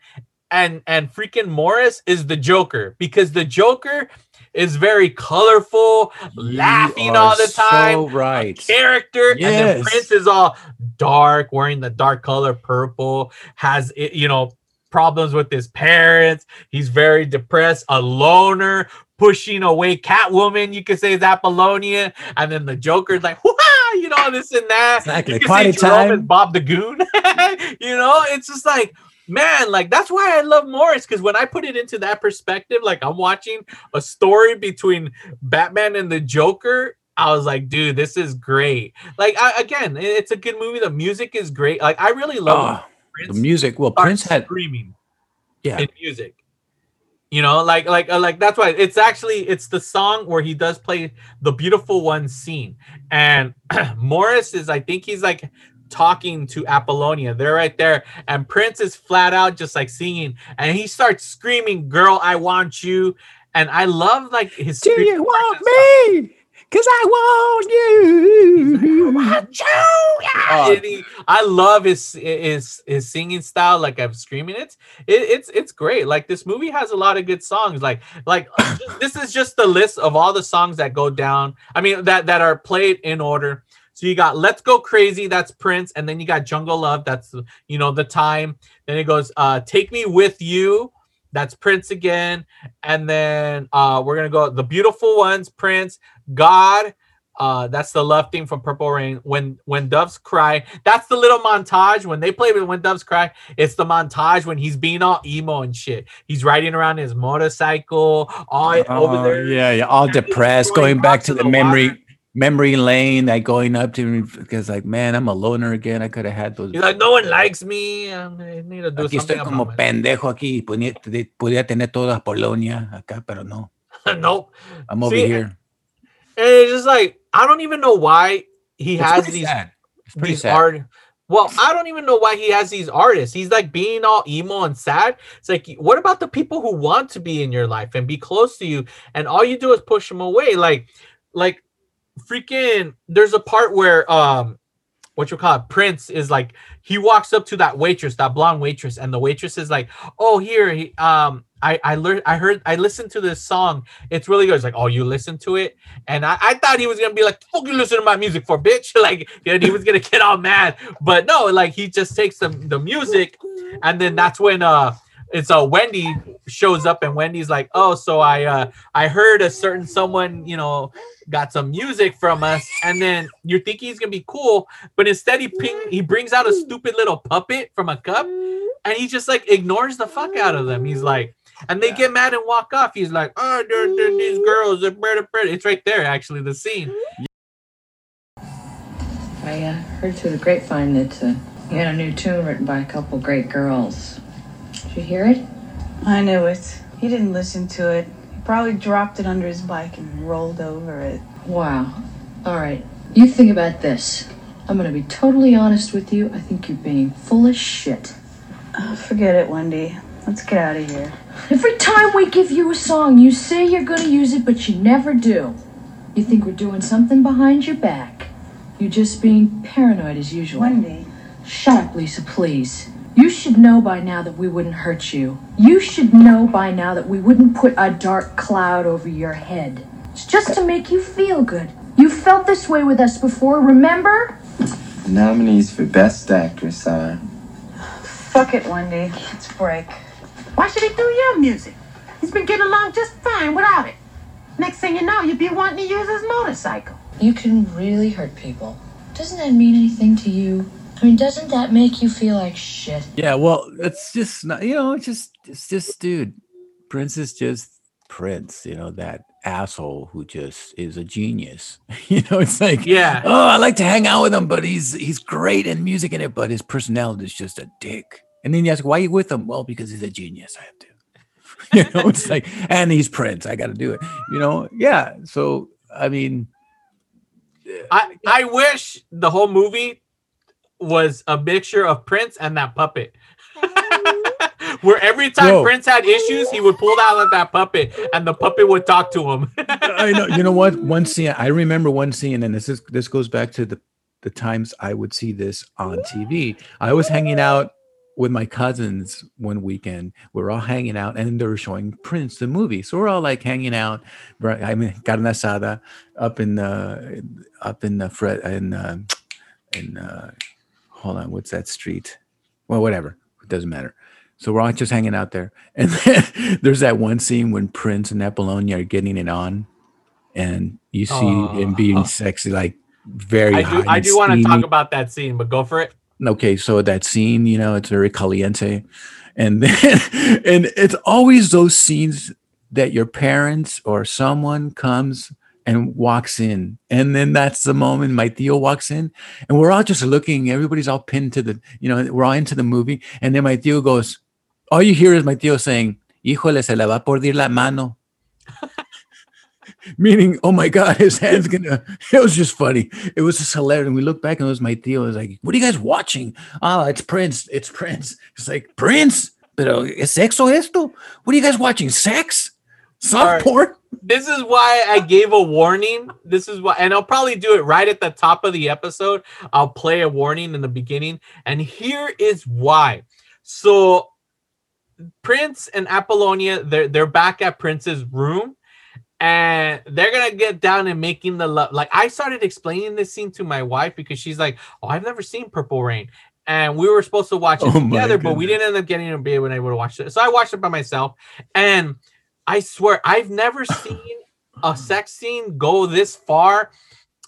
and and freaking Morris is the Joker because the Joker is very colorful, laughing all the time, So right. character, and then Yes. Prince is all dark, wearing the dark color purple, has you know problems with his parents. He's very depressed, a loner, pushing away Catwoman. You could say is Apollonia, and then the Joker's like, Wah! you know, this and that. Exactly. You could Party say Jerome time. is Bob the Goon. [laughs] you know, it's just like. Man, like that's why I love Morris because when I put it into that perspective, like I'm watching a story between Batman and the Joker, I was like, dude, this is great. Like, I, again, it's a good movie. The music is great. Like, I really love Oh, Prince the music. Well, Prince had. screaming Yeah. in music. You know, like, like, uh, like that's why it's actually it's the song where he does play the beautiful one scene, and [clears throat] Morris is, I think he's like talking to Apollonia. They're right there, and Prince is flat out just like singing, and he starts screaming, "Girl, I want you." And I love like his. Do you want parts and stuff. me? Because I want you. want you. Yeah. And he- I love his his his singing style. Like I'm screaming it. it. It's it's great. Like this movie has a lot of good songs. Like like [coughs] this is just the list of all the songs that go down. I mean that that are played in order. So you got Let's Go Crazy, that's Prince, and then you got Jungle Love, that's you know the time. Then it goes uh Take Me With You, that's Prince again. And then uh we're gonna go The Beautiful Ones, Prince, God, uh that's the love theme from Purple Rain. When when doves cry, that's the little montage. When they play with When Doves Cry, it's the montage when he's being all emo and shit. He's riding around his motorcycle, all over Oh, there. yeah, yeah, all depressed, going back to the the memory water. Memory lane, like going up to me because like, man, I'm a loner again. I could have had those. He's like, no one likes me. I need to do Aquí something estoy como about pendejo aquí. Podía, tener toda Polonia acá, pero no. it. [laughs] nope. I'm over See, here. And it's just like I don't even know why he It's has these sad. It's pretty these sad. art. Well, I don't even know why he has these artists. He's like being all emo and sad. It's like, what about the people who want to be in your life and be close to you, and all you do is push them away? Like, like freaking. There's a part where um, what you call it, Prince is like he walks up to that waitress, that blonde waitress, and the waitress is like, "Oh, here, he, um, I I learned, I heard, I listened to this song. It's really good." It's like, "Oh, you listened to it?" And I, I thought he was gonna be like, "Fuck you, listen to my music for bitch!" [laughs] like, and he was gonna get all mad, but no, like he just takes the the music, and then that's when uh. It's uh Wendy shows up and Wendy's like, oh, so I uh I heard a certain someone, you know, got some music from us, and then you think he's gonna be cool, but instead he ping, he brings out a stupid little puppet from a cup, and he just like ignores the fuck out of them. He's like, and they get mad and walk off. He's like, oh, they're, they're these girls, they're better, better. It's right there, actually, the scene. I uh, heard through the grapevine that uh, you had a new tune written by a couple great girls. Did you hear it? I knew it. He didn't listen to it. He probably dropped it under his bike and rolled over it. Wow. All right. You think about this. I'm gonna be totally honest with you. I think you're being full of shit. Oh, forget it, Wendy. Let's get out of here. Every time we give you a song, you say you're gonna use it, but you never do. You think we're doing something behind your back. You're just being paranoid as usual. Wendy. Shut up, Lisa, please. You should know by now that we wouldn't hurt you. You should know by now that we wouldn't put a dark cloud over your head. It's just to make you feel good. You felt this way with us before, remember? Nominees for Best Actress are Fuck it, Wendy. Let's break. Why should he do your music? He's been getting along just fine without it. Next thing you know, you'd be wanting to use his motorcycle. You can really hurt people. Doesn't that mean anything to you? I mean, doesn't that make you feel like shit? Yeah, well, it's just not, you know, it's just, it's just, dude, Prince is just Prince, you know, that asshole who just is a genius. [laughs] you know, it's like, Yeah. oh, I like to hang out with him, but he's he's great in music in it, but his personality is just a dick. And then you ask, why are you with him? Well, because he's a genius. I have to. [laughs] you know, it's like, and he's Prince. I got to do it. You know, yeah. So I mean, I I wish the whole movie was a mixture of Prince and that puppet. [laughs] Where every time No. Prince had issues, he would pull out of that puppet, and the puppet would talk to him. I know. You know what? [laughs] One scene I remember one scene, and this is this goes back to the the times I would see this on TV. I was hanging out with my cousins one weekend. We're all hanging out, and they were showing Prince the movie. So we're all like hanging out. right? I mean, carne asada up in the up in the Fred in uh, in uh, hold on, what's that street? Well, whatever. It doesn't matter. So we're all just hanging out there. [laughs] And there's that one scene when Prince and Apollonia are getting it on. And you see him being sexy, like very I do I do want to talk about that scene, but go for it. Okay, so that scene, you know, it's very caliente. And then [laughs] and it's always those scenes that your parents or someone comes and walks in. And then that's the moment my Theo walks in and we're all just looking, everybody's all pinned to the, you know, we're all into the movie. And then my Theo goes, all you hear is my Theo saying, Híjole, se le va a perder la mano. [laughs] Meaning, oh my God, his hand's gonna. [laughs] It was just funny. It was just hilarious. And we look back and it was my Theo. Was like, what are you guys watching? Oh, it's Prince. It's Prince. It's like, Prince? Pero es sexo esto? What are you guys watching? Sex? Soft porn? This is why I gave a warning. This is why, and I'll probably do it right at the top of the episode. I'll play a warning in the beginning, and here is why. So, Prince and Apollonia, they're they're back at Prince's room, and they're gonna get down and making the love. Like I started explaining this scene to my wife because she's like, "Oh, I've never seen Purple Rain." And we were supposed to watch it Oh together, but we didn't end up getting to be able to watch it. So I watched it by myself. And I swear, I've never [laughs] seen a sex scene go this far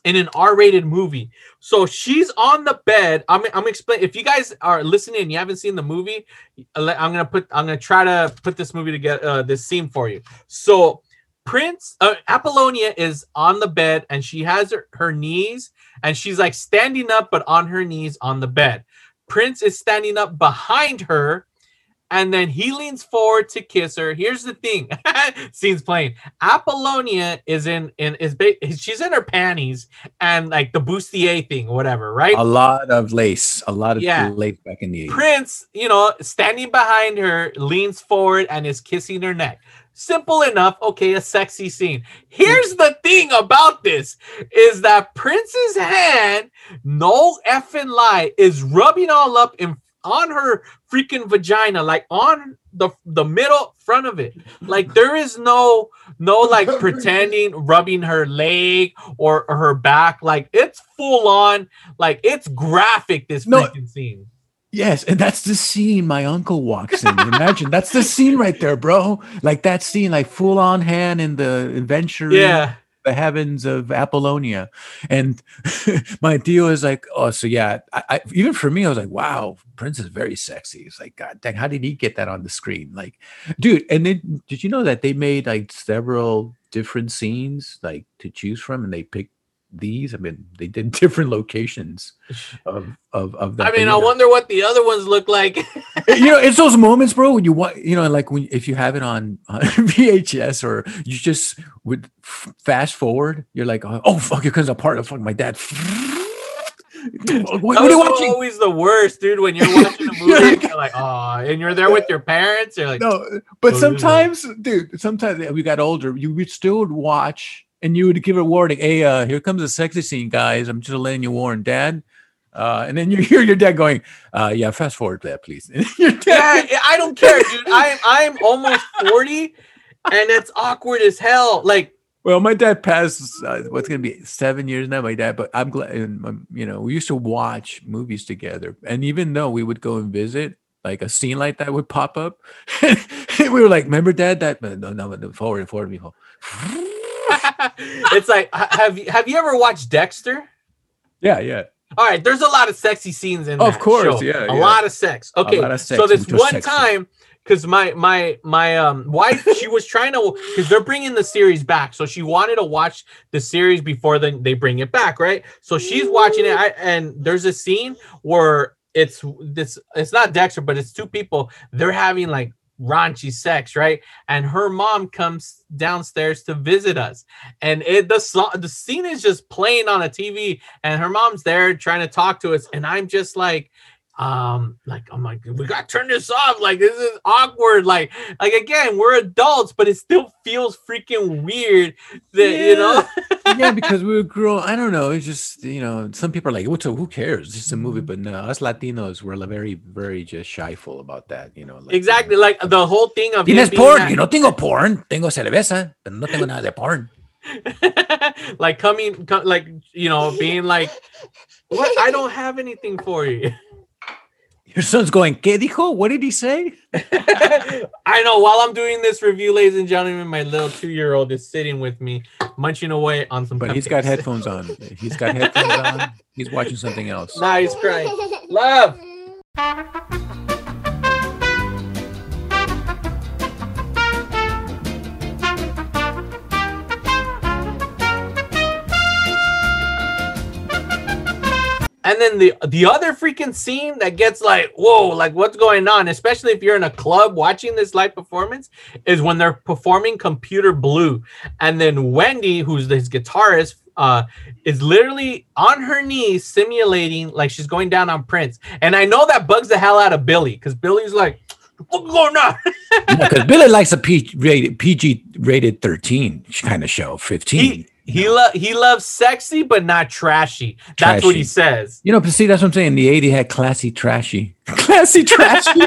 in an R-rated movie. So she's on the bed. I'm I'm explaining. If you guys are listening and you haven't seen the movie, I'm gonna put I'm gonna try to put this movie together, uh, this scene for you. So Prince uh, Apollonia is on the bed and she has her, her knees and she's like standing up but on her knees on the bed. Prince is standing up behind her and then he leans forward to kiss her. Here's the thing. [laughs] Scene's playing. Apollonia is in in is ba- she's in her panties and like the bustier thing, whatever, right? A lot of lace. A lot of Yeah. lace back in the 80s. Prince, you know, standing behind her, leans forward and is kissing her neck. Simple enough. Okay, a sexy scene. Here's the thing about this is that Prince's hand, no effing lie, is rubbing all up in on her freaking vagina, like on the the middle front of it. Like there is no no like [laughs] pretending rubbing her leg or, or her back. Like it's full on, like it's graphic. This No, freaking scene. Yes, and that's the scene my uncle walks in. Imagine that's the scene right there, bro. Like that scene, like full on hand in the adventure, Yeah. The heavens of Apollonia, and [laughs] my deal is like, oh, so yeah. I, I even for me, I was like, wow, Prince is very sexy. It's like, god dang, how did he get that on the screen? Like, dude, and then did you know that they made like several different scenes like to choose from, and they picked these. I mean, they did [laughs] different locations of of of that. I mean, but, I wonder what the other ones look like. you know, it's those [laughs] moments, bro, when you want, you know, like when if you have it on, on [laughs] VHS or you just would fast forward, you're like, oh, oh, fuck, here comes a part of fuck my dad. what, what are you watching? always the worst, dude. When you're watching a movie, and you're like, oh, and you're there with your parents. You're like, No, but Oh, sometimes, dude, sometimes we got older, you would still watch and you would give a warning. Hey, uh, here comes a sexy scene, guys. I'm just letting you warn, Dad. Uh, and then you hear your dad going, uh, yeah, fast forward that, please. [laughs] Your dad, yeah, I don't care, dude. [laughs] I'm I'm almost forty, and it's awkward as hell. Like, Well, my dad passed. Uh, what's going to be seven years now? My dad, but I'm glad. And um, you know, we used to watch movies together, and even though we would go and visit, like a scene like that would pop up. [laughs] we were like, "Remember, Dad? That no, no, no, forward, forward, before." It's like have you have you ever watched Dexter? Yeah, yeah. All right, there's a lot of sexy scenes in Of course, show. yeah, a yeah. lot of sex. Okay, of so this one sexy. time, because my my my um wife, she was trying to because they're bringing the series back, so she wanted to watch the series before then they bring it back, right? So she's watching it, I, and there's a scene where it's this it's not Dexter, but it's two people. They're having like raunchy sex, right? And her mom comes downstairs to visit us, and it the song the scene is just playing on a TV, and her mom's there trying to talk to us, and I'm just like. Um, like I'm like, we gotta turn this off. Like this is awkward. Like, like again, we're adults, but it still feels freaking weird that you know. yeah, [laughs] because we were grow. I don't know. It's just you know, some people are like, "What's a, who cares? It's just a movie." But no, us Latinos were very, very just shyful about that. You know, like, exactly like the whole thing of Tienes being porn? that- Yo no tengo porn. Tengo cerveza, pero no tengo nada de porn. [laughs] like coming co- like you know being like what i don't have anything for you Your son's going, ¿Qué dijo? What did he say? [laughs] i know while i'm doing this review ladies and gentlemen my little two-year-old is sitting with me munching away on some But he's got headphones on. He's got headphones on. He's watching something else. nah he's crying love And then the the other freaking scene that gets like, whoa, like what's going on? Especially if you're in a club watching this live performance, is when they're performing Computer Blue, and then Wendy, who's his guitarist, uh, is literally on her knees simulating like she's going down on Prince. And I know that bugs the hell out of Billy because Billy's like, what's going on? Because Billy [laughs] likes a P rated PG rated 13 kind of show, 15. He lo- he loves sexy but not trashy. That's what he says. You know, but see, that's what I'm saying. The '80s had classy trashy. [laughs] Classy trashy. [laughs]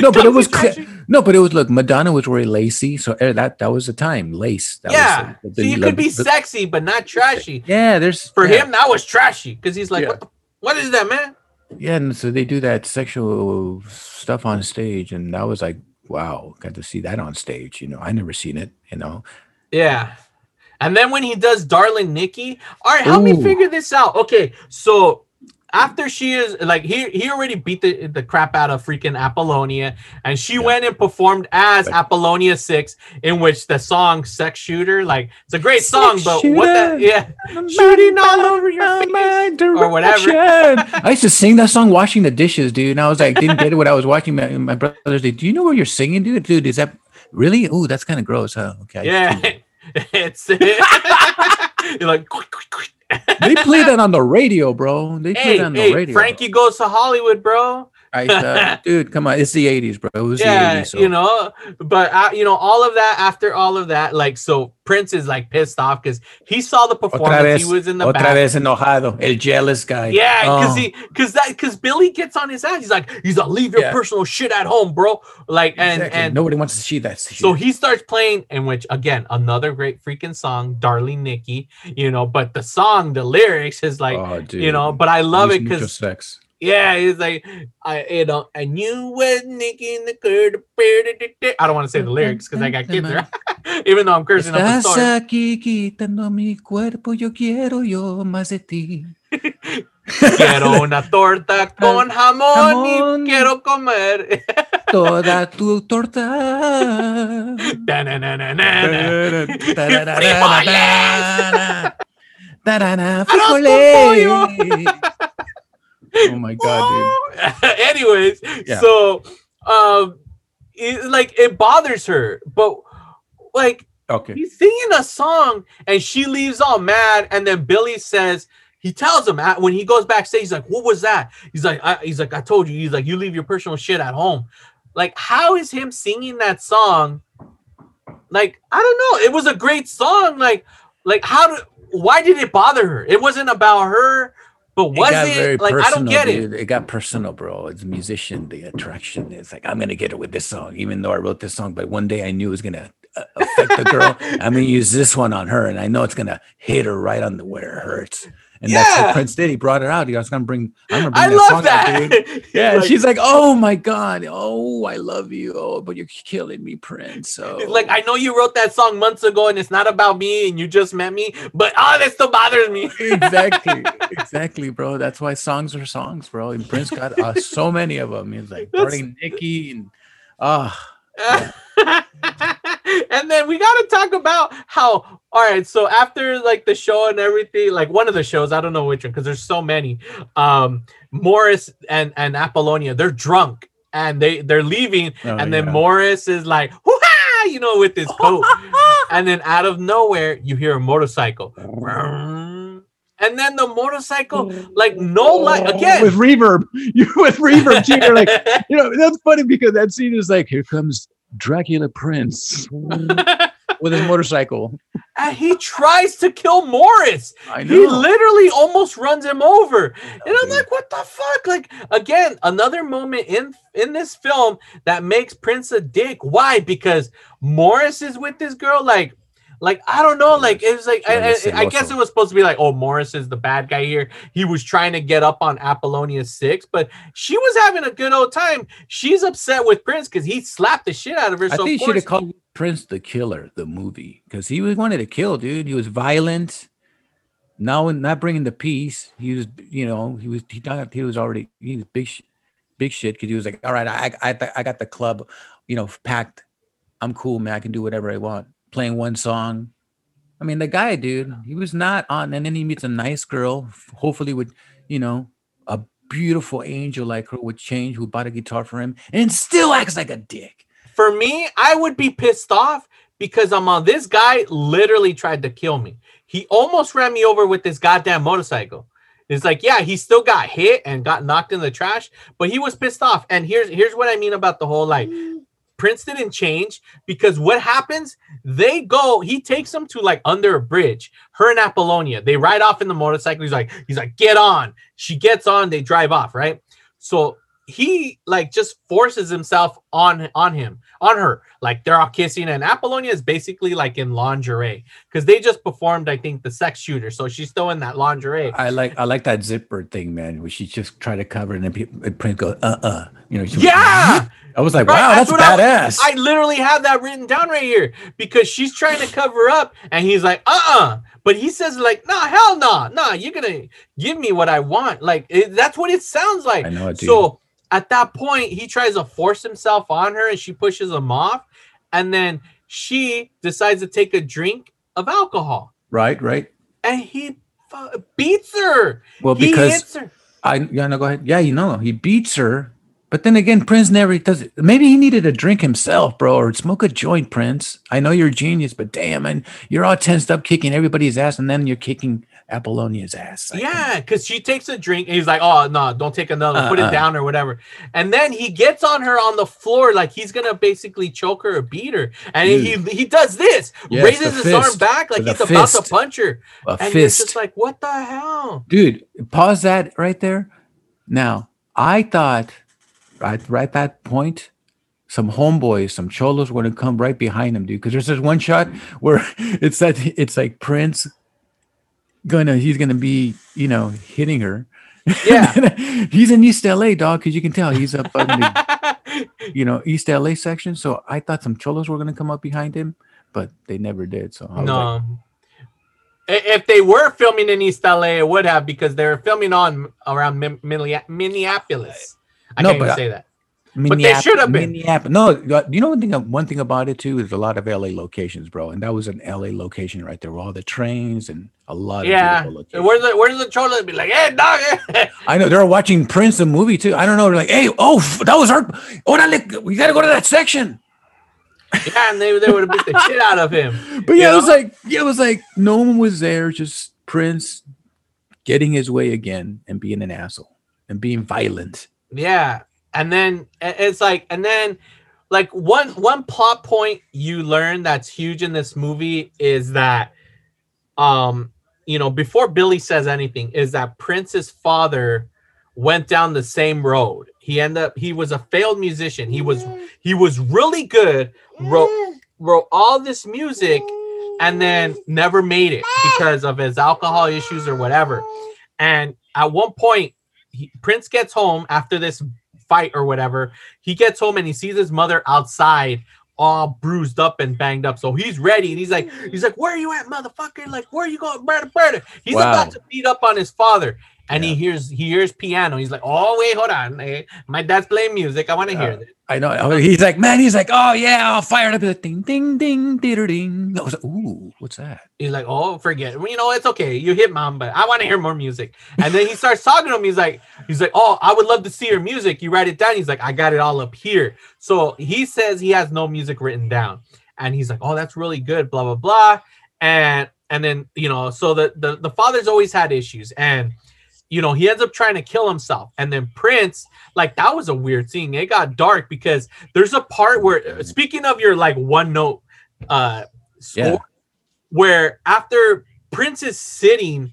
no, but it was cla- no, but it was look, Madonna was wearing lacy, so eh, that that was the time. Lace. That yeah, was the, so you could be the- sexy but not trashy. Yeah, there's For yeah. him, that was trashy because he's like, Yeah. what, the, what is that, man? Yeah, and so they do that sexual stuff on stage, and that was like, wow, got to see that on stage. You know, I never seen it. You know, Yeah. And then when he does Darling Nikki, all right, help me figure this out. Okay, so after she is like he he already beat the, the crap out of freaking Apollonia, and she went and performed as Apollonia Six, in which the song "Sex Shooter" like it's a great song, but what the yeah, shooting all over your face or whatever. [laughs] I used to sing that song washing the dishes, dude. And I was like, didn't get it when I was watching my, my brothers. Like, do you know where you're singing, dude? Dude, is that really? Ooh, that's kind of gross, huh? Okay. Yeah, [laughs] it's [laughs] you're like they play that [laughs] on the radio, bro. They play hey that on the hey radio. Frankie goes to Hollywood, bro. Right, uh, [laughs] dude, come on. It's the 80s, bro. It was yeah, the 80s. So. you know, but uh, you know, all of that after all of that, like, so Prince is like pissed off because he saw the performance. vez, he was in the otra back. vez enojado. El jealous guy. Yeah, because Oh. he, because that, because Billy gets on his ass. He's like, he's like, leave your Yeah. personal shit at home, bro. Like, and Exactly. and nobody wants to see that. shit. so he starts playing, in which again, another great freaking song, "Darling Nikki." You know, but the song, the lyrics is like, Oh, you know, but I love it Luis Mucho because sex. Yeah, he's like, I, you know, and you with Nikki in the curd. I don't want to say the lyrics because I got kids there, [laughs] even though I'm cursing up the Estás aquí quitando mi cuerpo, yo quiero yo más de ti. [laughs] [laughs] Quiero una torta con jamón, Jamón. y quiero comer. Toda tu torta. Frijoles. Oh my god, [laughs] Anyways, Yeah. so um, it, like it bothers her, but like. Okay. he's singing a song and she leaves all mad, and then Billy says. He tells him when he goes backstage, he's like, "What was that?" He's like, I, "He's like, I told you." He's like, "You leave your personal shit at home." Like, how is him singing that song? Like, I don't know. It was a great song. Like, like how do? Why did it bother her? It wasn't about her, but was got it? very Like, I don't personal, get dude. it. It got personal, bro. It's a musician, the attraction. It's like I'm gonna get it with this song, even though I wrote this song, but one day I knew it was gonna uh, affect the girl. [laughs] I'm gonna use this one on her, and I know it's gonna hit her right on the where it hurts. And that's what Prince did. He brought her out. He was gonna bring. I'm gonna bring I that love song out, that. dude. [laughs] Yeah, Like- she's like, "Oh my god, oh I love you, oh but you're killing me, Prince." So like, I know you wrote that song months ago and it's not about me and you just met me, but oh, that still bothers me. [laughs] exactly, exactly, bro. That's why songs are songs, bro. And Prince got uh, so many of them. He's like, Party Nikki and ah, [laughs] and then we got to talk about how all right so after like the show and everything like one of the shows i don't know which one because there's so many um morris and and apollonia they're drunk and they they're leaving Oh, and then yeah. morris is like Hoo-ha! you know with his coat [laughs] and then out of nowhere you hear a motorcycle [laughs] and then the motorcycle mm. like no light oh. again with reverb, [laughs] you with reverb too. You're like, [laughs] you know, that's funny because that scene is like, here comes Dracula Prince [laughs] with his motorcycle. and he tries to kill Morris. I know. He literally almost runs him over. And I'm like, what the fuck? Like again, another moment in in this film that makes Prince a dick. Why? Because Morris is with this girl. Like, like I don't know. Like it was like I, I, I guess it was supposed to be like, oh, Morris is the bad guy here. He was trying to get up on Apollonia six, but she was having a good old time. She's upset with Prince because he slapped the shit out of her. I so think you should have called Prince the Killer, the movie, because he was wanted to kill, dude. He was violent. Now, not bringing the peace. He was, you know, he was he he was already he was big, big shit. Because he was like, all right, I I I got the club, you know, packed. I'm cool, man. I can do whatever I want. Playing one song. I mean, the guy, dude, he was not on. And then he meets a nice girl, hopefully with, you know, a beautiful angel like her would change, who bought a guitar for him, and still acts like a dick. for me, I would be pissed off because I'm on this guy literally tried to kill me. He almost ran me over with this goddamn motorcycle. It's like, yeah, he still got hit and got knocked in the trash, but he was pissed off. And here's here's what I mean about the whole like Prince didn't change because what happens? They go, he takes them to like under a bridge. Her and Apollonia, they ride off in the motorcycle. He's like, he's like, get on. She gets on, they drive off, right? So he like just forces himself on on him, on her. Like they're all kissing, and Apollonia is basically like in lingerie because they just performed, I think, the sex shooter. So she's still in that lingerie. I like I like that zipper thing, man, where she just tried to cover and then people, and Prince goes, uh uh You know, Yeah! I was like, Right, wow, that's, what I- badass. I, literally have that written down right here because she's trying to cover up, and he's like, "Uh, uh But he says like, "Nah, hell nah nah. You're gonna give me what I want." Like it, that's what it sounds like. I know it. So at that point, he tries to force himself on her, and she pushes him off, and then she decides to take a drink of alcohol, right, right. and he fu- beats her. Well, he because her. I yeah, no, go ahead. Yeah, you know, he beats her, but then again, Prince never does it. Maybe he needed a drink himself, bro, or smoke a joint, Prince. I know you're a genius, but damn, and you're all tensed up, kicking everybody's ass, and then you're kicking Apollonia's ass. Yeah, because she takes a drink and he's like, "Oh no, don't take another. Put Uh-uh. it down or whatever." And then he gets on her on the floor like he's gonna basically choke her or beat her, and he he does this, Yes, raises his arm back like With he's about to punch her, A and fist. just like, "What the hell?" dude pause that right there now i thought right right at that point some homeboys some cholos were gonna come right behind him dude because there's this one shot where [laughs] it's that it's like prince gonna he's gonna be you know hitting her Yeah. [laughs] he's in east la dog because you can tell he's up in the [laughs] you know east la section so i thought some cholos were gonna come up behind him but they never did so No. like, If they were filming in East LA, it would have because they were filming on around Min- Minneap- Minneapolis. I No, can't even say that. But they should have been. Minneapolis. No, uh, you know one thing. One thing about it too is a lot of LA locations, bro, and that was an LA location right there. Where all the trains and a lot of Yeah. beautiful locations. Where's the Where's the cholo? Be like, "Hey, dog." I know they're watching Prince the movie too. I don't know. They're like, hey, oh, that was our. Orale, we got to go to that section. yeah, and they, they would have beat the shit out of him. [laughs] But yeah, You it was like yeah, it was like no one was there. Just Prince getting his way again and being an asshole and being violent. Yeah, and then it's like, and then like one one plot point you learn that's huge in this movie is that, um, you know, before Billy says anything, is that Prince's father went down the same road. He ended up he was a failed musician. He was he was really good. wrote wrote all this music and then never made it because of his alcohol issues or whatever. And at one point, he, Prince gets home after this fight or whatever. He gets home and he sees his mother outside, all bruised up and banged up. So he's ready, and he's like, he's mm. like, "Where are you at, motherfucker? Like, where are you going, brother, brother?" He's Wow. about to beat up on his father. And he hears he hears piano. He's like, "Oh wait, hold on. Eh, My dad's playing music. I want to hear this." I know. oh, He's like, man, he's like, oh yeah, I'll fire it up. He's like, ding, ding, ding, ding, ding. I was like, ooh, what's that? He's like, "Oh, forget. it. You know, it's okay. You hit mom, but I want to hear more music." And then he starts talking to him. He's like, "He's like, oh, I would love to see your music. You write it down." He's like, "I got it all up here." So he says he has no music written down, and he's like, "Oh, that's really good." Blah blah blah, and and then you know, so the the the father's always had issues, and you know, he ends up trying to kill himself. And then Prince, like that was a weird scene. It got dark because there's a part where speaking of your like one note uh score, Yeah. where after Prince is sitting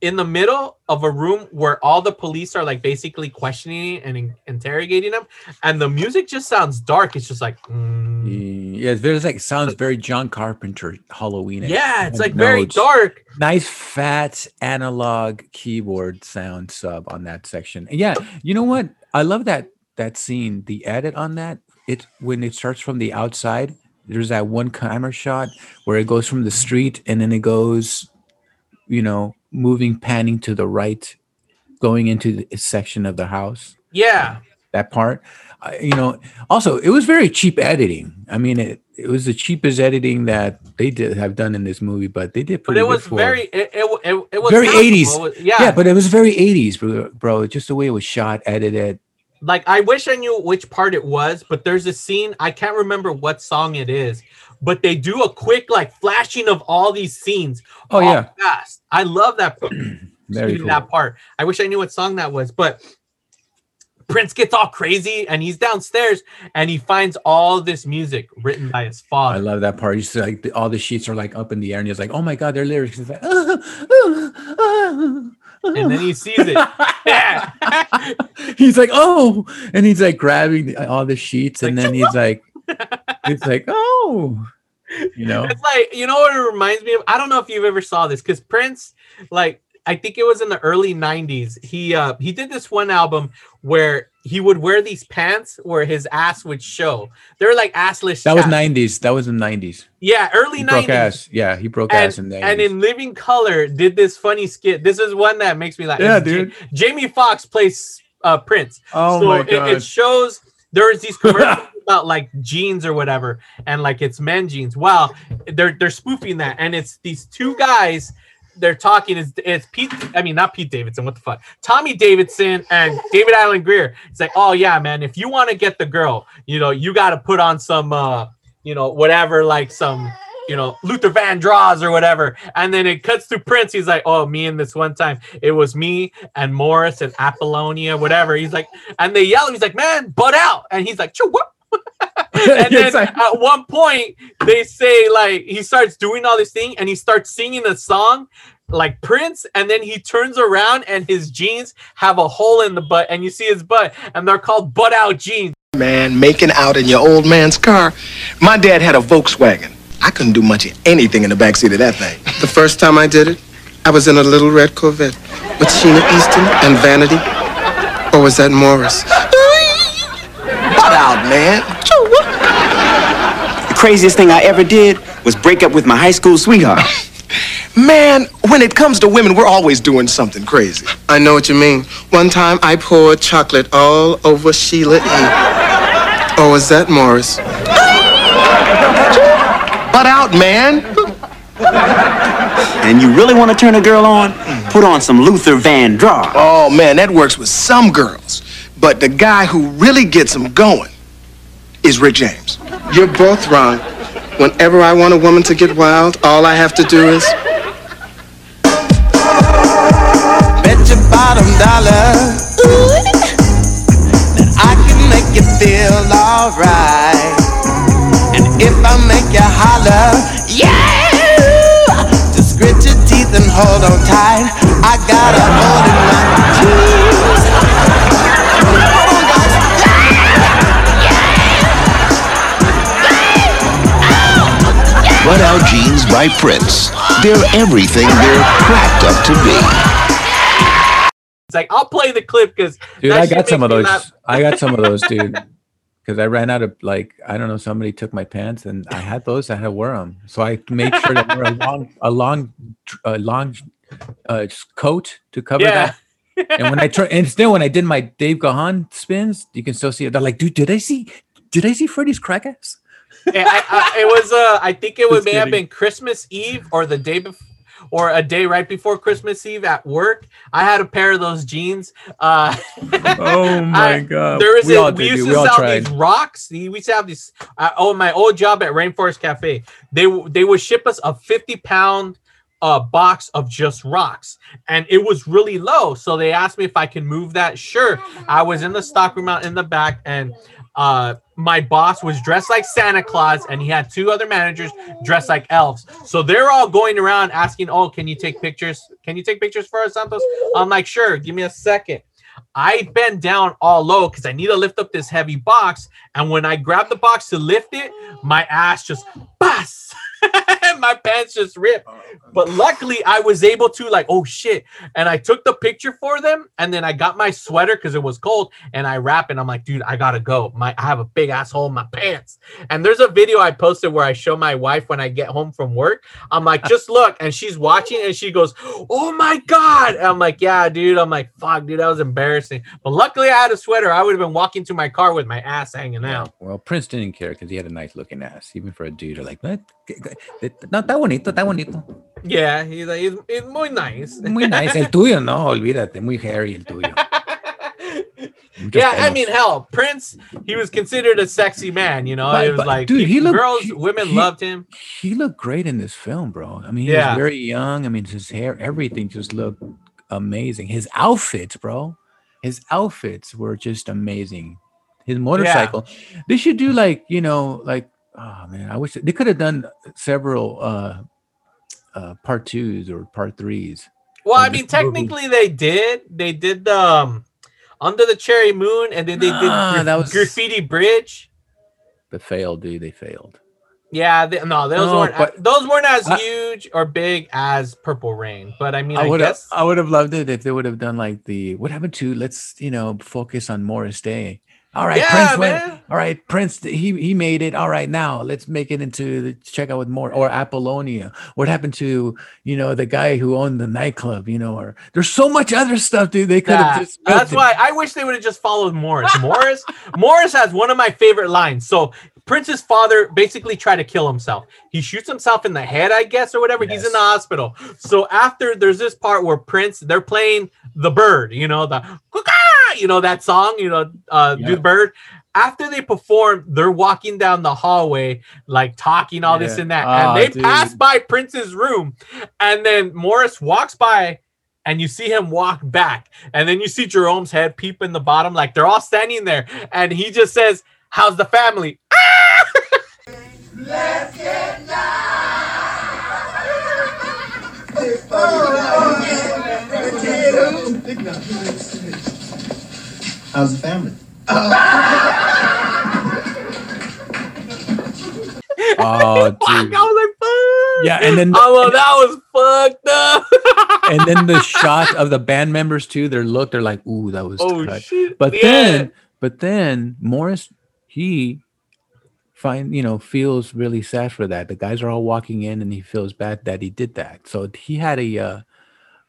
in the middle of a room where all the police are like basically questioning and in- interrogating them, and the music just sounds dark. It's just like, mm, Yeah, very like sounds very John Carpenter Halloween. yeah, it's like very dark. Nice fat analog keyboard sound sub on that section. And yeah, you know what? I love that that scene. The edit on that. It when it starts from the outside. There's that one camera shot where it goes from the street and then it goes, you know, moving, panning to the right, going into the section of the house Yeah, that part. You know, also it was very cheap editing. I mean, it, it was the cheapest editing that they did have done in this movie, but they did but it was for- very, it, it, it, it was very passable. eighties. Yeah, yeah, but it was very eighties, bro, bro. Just the way it was shot, edited. like I wish I knew which part it was, but there's a scene I can't remember what song it is, but they do a quick like flashing of all these scenes. Oh, yeah. fast. I love that. [clears throat] Very cool. that part. I wish I knew what song that was, but Prince gets all crazy and he's downstairs and he finds all this music written by his father. I love that part. He's like the, all the sheets are like up in the air, and he's like, "Oh my god, they're lyrics." He's like, [laughs] and then he sees it. [laughs] He's like, "Oh," and he's like grabbing the, all the sheets, and then he's like, "It's like, oh," you know. It's like you know what it reminds me of. I don't know if you've ever saw this because Prince, like I think it was in the early '90s. He uh he did this one album where he would wear these pants where his ass would show. They're like assless. That was nineties. That was in nineties. Yeah, early He broke '90s. ass. Yeah, he broke And, ass in the and in Living Color did this funny skit. This is one that makes me laugh. Yeah, dude. Jamie Foxx plays uh, Prince. Oh so my it, it shows there's these [laughs] commercials about like jeans or whatever, and like it's men jeans. Well, they're they're spoofing that, and it's these two guys. They're talking. It's, it's Pete. I mean, not Pete Davidson. What the fuck? Tommy Davidson and David Alan Grier. It's like, oh yeah, man. If you want to get the girl, you know, you got to put on some, uh, you know, whatever, like some, you know, Luther Van Vandross or whatever. And then it cuts to Prince. He's like, oh, me and this one time, it was me and Morris and Apollonia, whatever. He's like, and they yell. He's like, man, butt out. And he's like, what? And [laughs] then like- at one point they say like he starts doing all this thing and he starts singing a song like Prince, and then he turns around and his jeans have a hole in the butt, and you see his butt, and they're called butt out jeans. Man, making out in your old man's car. My dad had a Volkswagen. I couldn't do much of anything in the backseat of that thing. The first time I did it, I was in a little red Corvette with Sheena Easton and Vanity. Or was that Morris? [laughs] Butt out, man. The craziest thing I ever did was break up with my high school sweetheart. Man, when it comes to women, we're always doing something crazy. I know what you mean. One time I poured chocolate all over Sheila E. Or was that Morris? Butt out, man. And you really want to turn a girl on? Put on some Luther Vandross. Oh man, that works with some girls. But the guy who really gets them going is Rick James. You're both wrong. Whenever I want a woman to get wild, all I have to do is. Bet your bottom dollar that I can make you feel alright. And if I make you holler, yeah, just grit your teeth and hold on tight. I got a hold in my teeth. Hold on, guys. What Now jeans by Prince. They're everything they're cracked up to be. It's like I'll play the clip because Dude, I got some of those. I got some of those, dude. Because I ran out of like I don't know. Somebody took my pants, and I had those. I had to wear them, so I made sure to wear a long, a long, a long uh, coat to cover Yeah. that. And when I [laughs] try, and still when I did my Dave Gahan spins, you can still see it. They're like, dude, did I see? Did I see Freddy's crack ass? Yeah, I, I, it was uh I think it [laughs] would Just may have been Christmas Eve or the day before or a day right before Christmas Eve at work. I had a pair of those jeans. Uh [laughs] Oh my I- god! There was we a, all we used dude. to all sell tried. these rocks. We used to have these. Uh, oh, my old job at Rainforest Cafe. They they would ship us a fifty pound uh box of just rocks, and it was really low. So they asked me if I can move that. Sure. I was in the stockroom out in the back, and uh my boss was dressed like Santa Claus, and he had two other managers dressed like elves. So they're all going around asking, "Oh, can you take pictures? Can you take pictures for us, Santos?" I'm like, "Sure. Give me a second. I bend down all low because I need to lift up this heavy box. And when I grab the box to lift it, my ass just bust. [laughs] my pants just ripped. But luckily, I was able to, like, oh shit. And I took the picture for them. And then I got my sweater because it was cold. And I wrap and I'm like, dude, I gotta go. My I have a big asshole in my pants. And there's a video I posted where I show my wife when I get home from work. I'm like, just look. And she's watching and she goes, Oh my God. And I'm like, Yeah, dude. I'm like, fuck, dude, that was embarrassing. But luckily I had a sweater. I would have been walking to my car with my ass hanging out. Well, Prince didn't care because he had a nice looking ass, even for a dude. Like, "What? No, está bonito, está bonito. Yeah, he's like, he's, he's muy nice. Muy nice. El tuyo, no, olvídate, muy hairy el tuyo. [laughs] Yeah, I mean, hell, Prince, he was considered a sexy man, you know. But- it was but, like, dude, he looked- girls, he- women he- loved him. he looked great in this film, bro. I mean, he Yeah. was very young. I mean, his hair, everything just looked amazing. His outfits, bro. His outfits were just amazing. His motorcycle. They should do like, you know, like oh man, I wish they could have done several uh uh part twos or part threes. Well, I mean, movie. technically, they did. They did the um, Under the Cherry Moon, and then they did Nah, Graf- that was- Graffiti Bridge. But failed, dude. They failed. Yeah, they, no, those No, weren't but- those weren't as I- huge or big as Purple Rain. But I mean, I, I would guess I would have loved it if they would have done like the what happened to let's you know focus on Morris Day. All right, Yeah, Prince went. All right, Prince. He he made it. All right, now let's make it into the check out with more or Apollonia. What happened to you know the guy who owned the nightclub? You know, or there's so much other stuff, dude. They could have Yeah, just. that's why I wish they would have just followed Morris. Morris, [laughs] Morris has one of my favorite lines. So Prince's father basically tried to kill himself. He shoots himself in the head, I guess, or whatever. He's in the hospital. So after there's this part where Prince, they're playing the bird, you know, the you know that song, you know, uh, do the bird. After they perform, they're walking down the hallway, like talking all this and that, Ah, and they dude. pass by Prince's room, and then Morris walks by and you see him walk back and then you see jerome's head peep in the bottom like they're all standing there and he just says how's the family How's the family? [laughs] Oh, Fuck, I dude. was like fuck. Yeah, and then- oh well, that was fucked up [laughs] and then the shot of the band members too. Their look, they're like, "Ooh, that was Oh, cut." shit. But Yeah. then, but then Morris, he find you know feels really sad for that. The guys are all walking in, and he feels bad that he did that. So he had a, uh,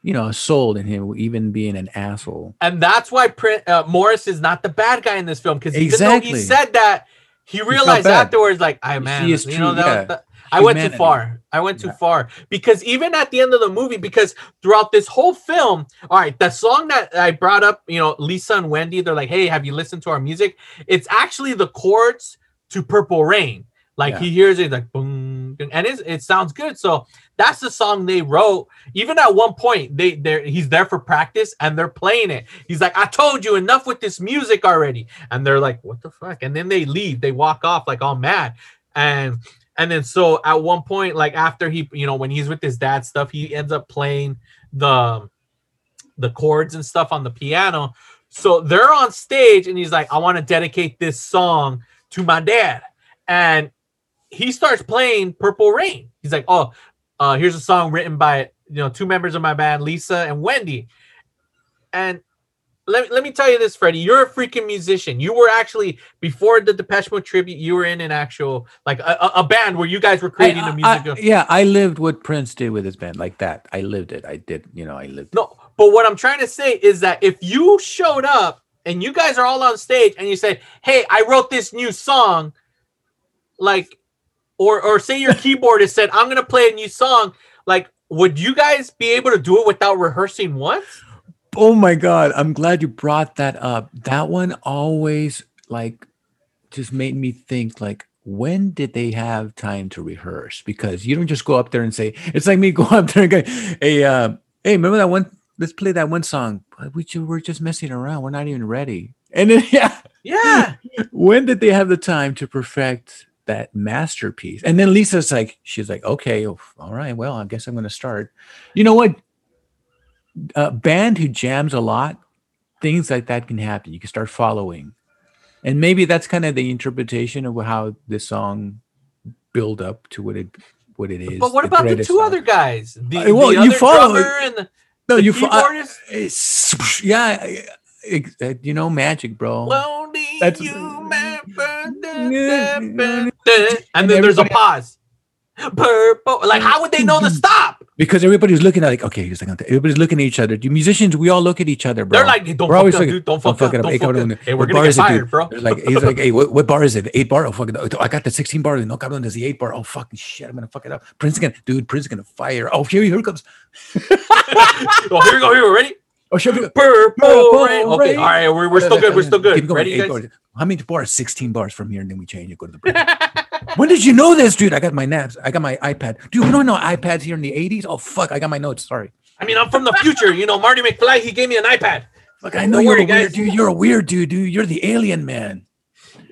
you know, a soul in him, even being an asshole. and that's why Prin- uh, morris is not the bad guy in this film because even though he said that he realized afterwards like i man you know that, yeah, that- I went too far. I went too far because even at the end of the movie, because throughout this whole film, all right, the song that I brought up, you know, Lisa and Wendy, they're like, "Hey, have you listened to our music?" It's actually the chords to Purple Rain. Like Yeah. he hears it like boom, and it's, it sounds good. So that's the song they wrote. Even at one point, they they he's there for practice and they're playing it. He's like, "I told you enough with this music already," and they're like, "What the fuck?" And then they leave. They walk off like all mad, and and then so at one point, like after he, you know, when he's with his dad stuff, he ends up playing the the chords and stuff on the piano. So they're on stage and he's like, I want to dedicate this song to my dad. And he starts playing Purple Rain. He's like, "Oh, uh, here's a song written by you know two members of my band, Lisa and Wendy." And let, let me tell you this, Freddie. You're a freaking musician. You were actually before the Depeche Mode tribute. You were in an actual like a, a- band where you guys were creating I- the music. I- yeah, I lived what Prince did with his band like that. I lived it. I did. You know, I lived. No, but what I'm trying to say is that if you showed up and you guys are all on stage and you say, "Hey, I wrote this new song," like, or or say your [laughs] keyboardist said, "I'm gonna play a new song," like, would you guys be able to do it without rehearsing once? Oh my god, I'm glad you brought that up. That one always like just made me think like when did they have time to rehearse? Because you don't just go up there and say it's like me [laughs] go up there and go, hey, uh, hey, remember that one? Let's play that one song. We we're just messing around. We're not even ready. And then [laughs] yeah, Yeah, when did they have the time to perfect that masterpiece? And then Lisa's like, she's like, okay, oh, all right, well, I guess I'm going to start. You know what? A band who jams a lot, things like that can happen. You can start following, and maybe that's kind of the interpretation of how this song build up to what it what it is. but what about the two song. other guys? The, Uh, well, the you other follow- drummer and the, No, the you fo- I- keyboardist? Yeah, I- ex- you know, magic, bro. Lonely That's- you, [laughs] dun. and then there's a pause. Purple. Like, how would they know to [laughs] stop? Because everybody's looking at like okay he's like everybody's looking at each other the musicians we all look at each other bro They're like, "Don't We're fuck up, dude. Don't fuck up. Don't fuck up. Hey, we're gonna get is it, dude?" fired, bro. They're like he's like hey what, what bar is it eight bar oh fuck it. Oh, I got the 16 bar no cabrón there's the eight bar oh fucking shit I'm gonna fuck it up Prince gonna dude Prince is gonna fire oh here here it comes [laughs] oh, here we go. Here we're ready. oh shit Purple, Purple rain. Okay, all right. We're, we're still good. We're still good. Ready, guys? bars. how many bars 16 bars from here and then we change it go to the [laughs] when did you know this dude I got my naps I got my iPad dude we don't know iPads here in the 80s oh fuck I got my notes sorry I mean, I'm from the future. You know, Marty McFly. He gave me an iPad. Look, I know Don't you're worry, a weird guys. dude. You're a weird dude, dude. You're the alien man.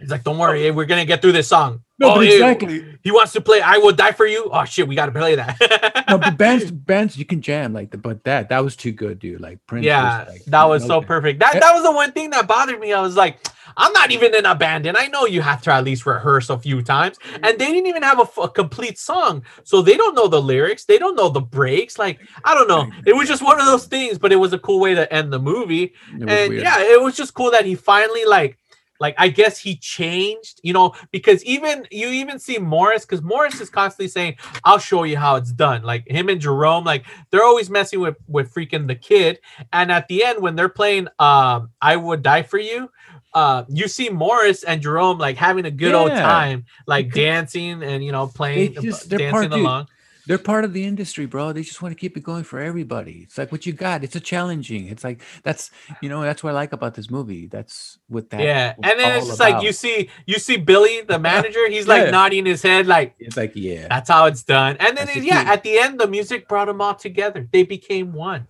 He's like, don't worry, hey, we're gonna get through this song. No, oh, hey, exactly. He wants to play "I Will Die for You." Oh shit, we gotta play that. No, but [laughs] bands, bands, you can jam like, the, but that that was too good, dude. Like Prince. yeah, was like, that was so perfect. That eh that was the one thing that bothered me. I was like, I'm not even in a band, and I know you have to at least rehearse a few times. And they didn't even have a, f- a complete song, so they don't know the lyrics. They don't know the breaks. Like I don't know. It was just one of those things, but it was a cool way to end the movie. And weird. yeah, it was just cool that he finally like like I guess he changed, you know, because even you even see Morris because Morris is constantly saying, "I'll show you how it's done." Like him and Jerome, like they're always messing with with freaking the kid. And at the end, when they're playing, um, "I Would Die for You," uh, you see Morris and Jerome like having a good old time, like dancing and you know playing, just, they're dancing part, dude, along. they're part of the industry, bro. They just want to keep it going for everybody. It's like what you got. It's a challenging. It's like that's you know that's what I like about this movie. That's what that. yeah, and then it's just like you see you see Billy, the [laughs] manager. He's like Yeah. nodding his head, like It's like yeah. That's how it's done. And then, it- the yeah, at the end, the music brought them all together. They became one.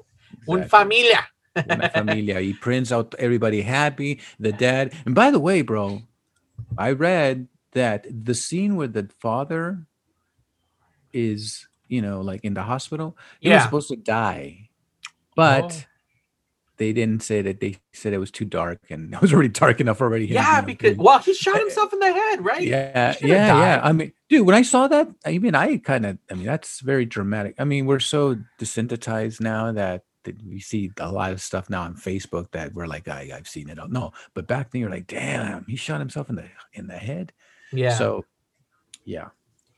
Un familia. Una familia. He [laughs] prints out everybody happy. The dad. And by the way, bro, I read that the scene where the father is, you know, like in the hospital, he was Yeah. supposed to die, but Oh. they didn't say that. They said it was too dark, and [laughs] it was already dark enough already. Yeah, you know, because, well, he shot eh, himself in the head, right? yeah, yeah, yeah. I mean, dude, when I saw that, I mean, I kind of, I mean, that's very dramatic. I mean, we're so desensitized now that we see a lot of stuff now on Facebook that we're like, I, I've seen it. all. No, but back then you're like, damn, he shot himself in the in the head. Yeah. So, yeah,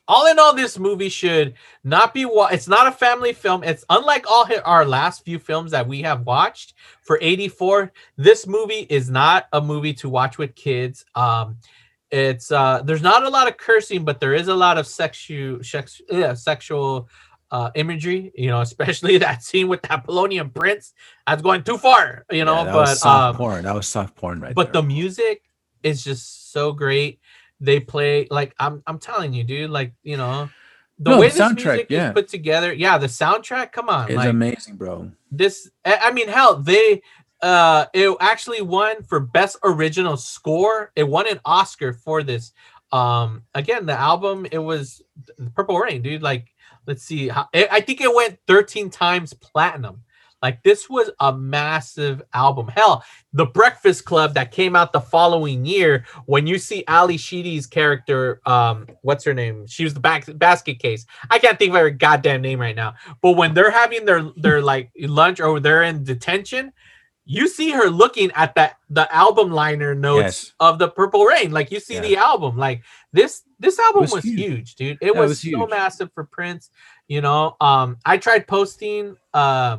all in all, this movie should not be. Wa- it's not a family film. It's unlike all our last few films that we have watched for '84. This movie is not a movie to watch with kids. Um, it's uh, there's not a lot of cursing, but there is a lot of sexual, sex, yeah, sexual uh, imagery. You know, [laughs] especially that scene with that Polonian prince. That's going too far. You know, Yeah, that but was soft um, porn. That was soft porn, right? but there. the music is just so great. They play like I'm I'm telling you, dude. Like you know, the No, way the this music yeah. is put together. Yeah, the soundtrack. Come on, it's like amazing, bro. this. I I mean, hell, they uh it actually won for best original score. It won an Oscar for this. Um, again, the album it was Purple Rain, dude. Like, let's see, how, I think it went 13 times platinum. Like this was a massive album. Hell, The Breakfast Club that came out the following year. When you see Ally Sheedy's character, um, what's her name? She was the back basket case. I can't think of her goddamn name right now. But when they're having their their like lunch or they're in detention, you see her looking at that the album liner notes Yes. of the Purple Rain. Like you see the album. Like this this album was was, huge. huge. dude. It Yeah, it was, was so massive for Prince. You know, um, I tried posting uh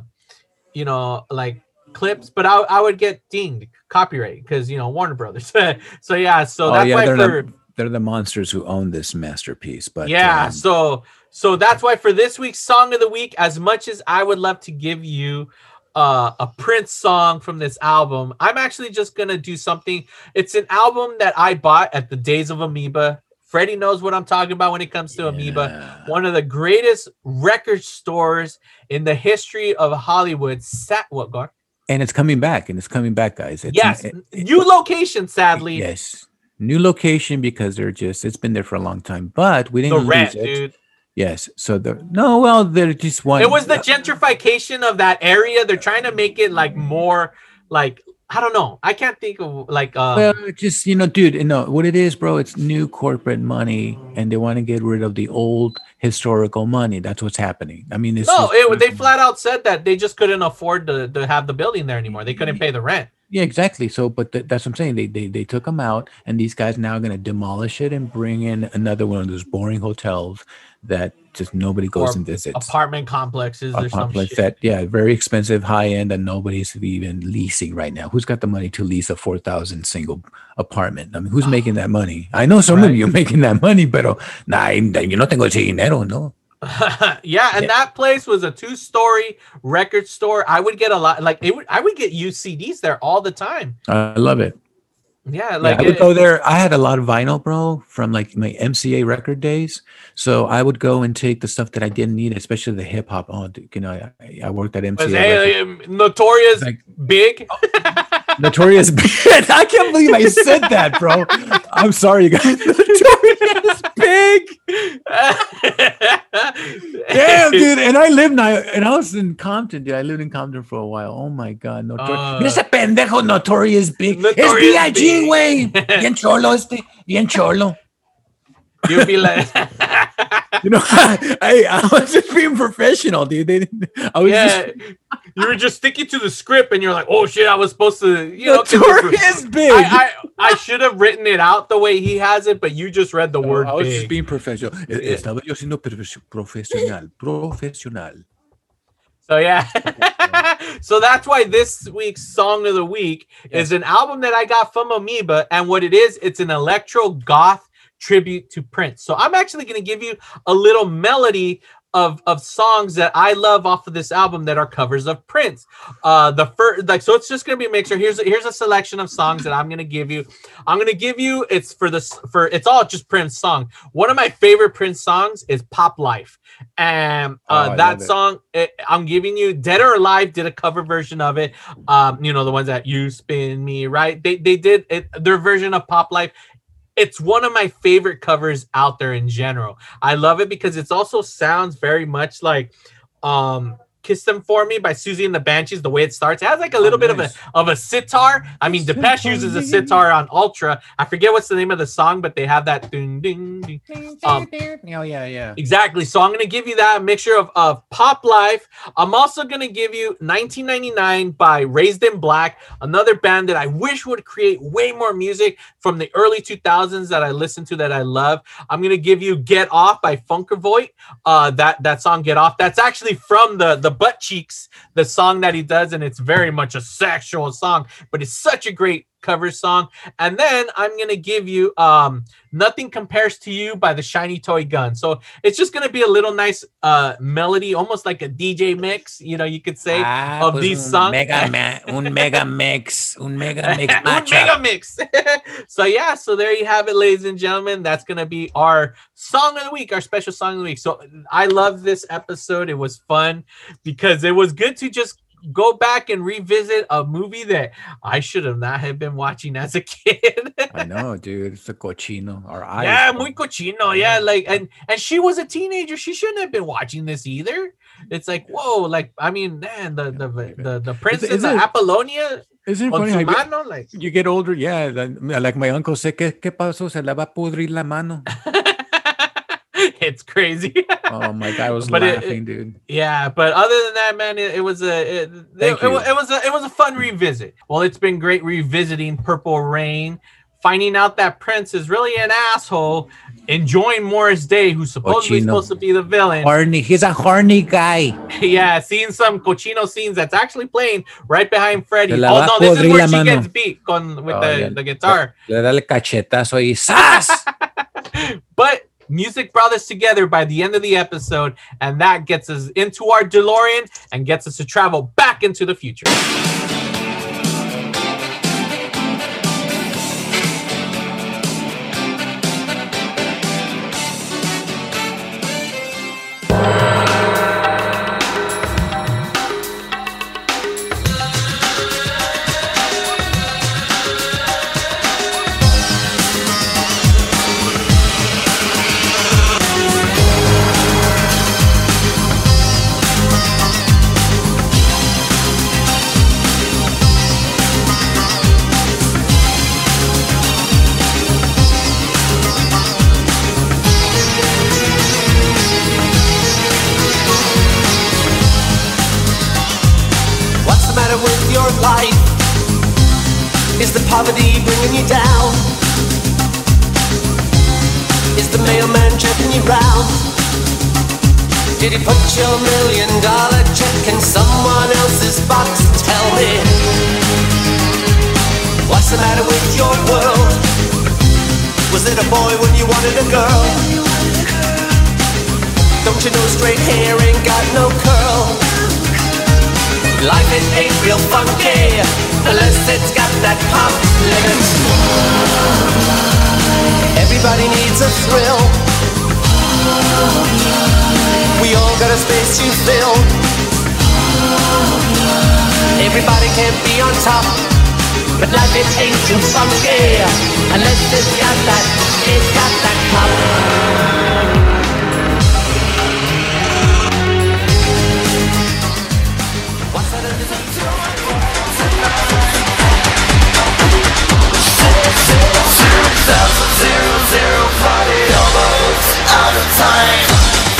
you know, like clips, but I, I would get dinged copyright because you know Warner Brothers. [laughs] so yeah, so oh that's yeah, why they're for the they're the monsters who own this masterpiece. But yeah, um, so so that's why for this week's song of the week, as much as I would love to give you uh, a Prince song from this album, I'm actually just gonna do something. It's an album that I bought at the days of Amoeba. Freddie knows what I'm talking about when it comes to Amoeba. One of the greatest record stores in the history of Hollywood. Sat what God? and it's coming back, and it's coming back, guys. It's, Yes, it- new location. Sadly, yes, new location because they're just it's been there for a long time, but we didn't lose rent, it. dude. Yes, so the no, well, they're just one. It was the uh, gentrification of that area. They're trying to make it like more like I don't know. I can't think of like uh well, just you know, dude, you know what it is, bro. It's new corporate money, and they want to get rid of the old historical money. That's what's happening. I mean, it's no, it, they flat out said that they just couldn't afford to, to have the building there anymore. They couldn't pay the rent. Yeah, exactly. So, but th- that's what I'm saying. They they they took them out, and these guys now are going to demolish it and bring in another one of those boring hotels that just nobody goes Or and visits. Apartment complexes or Apartment that yeah, very expensive, high end, and nobody's even leasing right now. Who's got the money to lease a four thousand single apartment? I mean, who's ah. making that money? I know some of you are making that money, pero nah, yo no tengo ese dinero, no. [laughs] yeah, and that place was a two-story record store. I would get a lot like it would I would get used CDs there all the time. I love it. Yeah, Yeah, like I would it- go there. I had a lot of vinyl, bro, from like my MCA record days. So I would go and take the stuff that I didn't need, especially the hip hop. Oh, dude, you know, I, I worked at was, MCA. notorious, record- um, Notorious [laughs] Big. I can't believe I said that, bro. I'm sorry, you guys. [laughs] Notorious Big. Damn, [laughs] dude. And I lived now, and I was in Compton, dude. I lived in Compton for a while. Oh my God. Notorious. Uh, pendejo Notorious Big. Notorious es B.I.G., Big. güey. Bien cholo este. Bien cholo. You'd be like, [laughs] You know, [laughs] I, I was just being professional, dude. They, I was yeah, just you were just sticking to the script, and you're like, "Oh shit, I was supposed to." You know, 'cause Notorious it's- Big. I, I, I should have written it out the way he has it, but you just read the word I was big. just being professional. E- Estaba yo siendo profesional. Profesional. So yeah. [laughs] so that's why this week's song of the week is an album that I got from Amoeba, and what it is, it's an electro goth tribute to Prince. So I'm actually going to give you a little melody of of songs that I love off of this album that are covers of Prince. Uh the first like so it's just going to be a mixture. Here's a, here's a selection of songs that I'm going to give you. I'm going to give you it's for this for it's all just Prince song. One of my favorite Prince songs is Pop Life. And Oh, uh I that song it, I'm giving you Dead or Alive did a cover version of it. Um you know the ones that you spin me right. They they did it their version of Pop Life it's one of my favorite covers out there in general. I love it because it's also sounds very much like um Kiss Them For Me by Siouxsie and the Banshees, the way it starts. It has like a little bit of a of a sitar. I mean, Depeche uses a sitar on Ultra. I forget what's the name of the song, but they have that ding ding ding. Um, Oh, yeah, yeah. Exactly. So I'm going to give you that mixture of, of pop life. I'm also going to give you 1999 by Razed in Black, another band that I wish would create way more music from the early 2000s that I listened to that I love. I'm going to give you Get Off by Funker Vogt. Uh, that that song Get Off. That's actually from the the Butt Cheeks, the song that he does, and it's very much a sexual song, but it's such a great cover song. And then I'm gonna give you um Nothing Compares to You by the Shiny Toy Gun. So it's just gonna be a little nice uh melody, almost like a DJ mix, you know, you could say Ah, of pues these songs. Mega [laughs] ma- un mega mix. Un mega mix. [laughs] Un mega mix. [laughs] so yeah, so there you have it, ladies and gentlemen. That's gonna be our song of the week, our special song of the week. So I love this episode. It was fun because it was good to just go back and revisit a movie that I should have not have been watching as a [laughs] kid. I know, dude. It's a cochino. Our eyes. yeah, muy cochino. Yeah, like and and she was a teenager. She shouldn't have been watching this either. It's like whoa, like I mean, man, the the the, the princess isn't of it- Apollonia. Isn't it funny? su how you get- mano, like You get older, yeah. Like my uncle said, ¿qué, qué pasó? Se le va a pudrir la mano. [laughs] [laughs] it's crazy. Oh my god, I was [laughs] But it- laughing, dude. Yeah, but other than that, man, it, it was a it, it, Thank it you. it was a it was a fun revisit. Well, it's been great revisiting Purple Rain, finding out that Prince is really an asshole, enjoying Morris Day, who's supposedly Cochino. supposed to be the villain. Horny. He's a horny guy. [laughs] yeah, seeing some cochino scenes that's actually playing right behind Freddy. Oh no, this is where she mano. gets beat con with Oh, the, yeah. the guitar. Le da el cachetazo. ¡Sas! Music brought us together by the end of the episode, and that gets us into our DeLorean and gets us to travel back into the future. Your million dollar check in someone else's box? Tell me. What's the matter with your world? Was it a boy when you wanted a girl? Don't you know straight hair ain't got no curl? Life it ain't real funky unless it's got that pop limit. Everybody needs a thrill. We all got a space to fill. Everybody can't be on top, but life it ain't too funky unless it's got that, it's got that color. Thousand zero zero party time.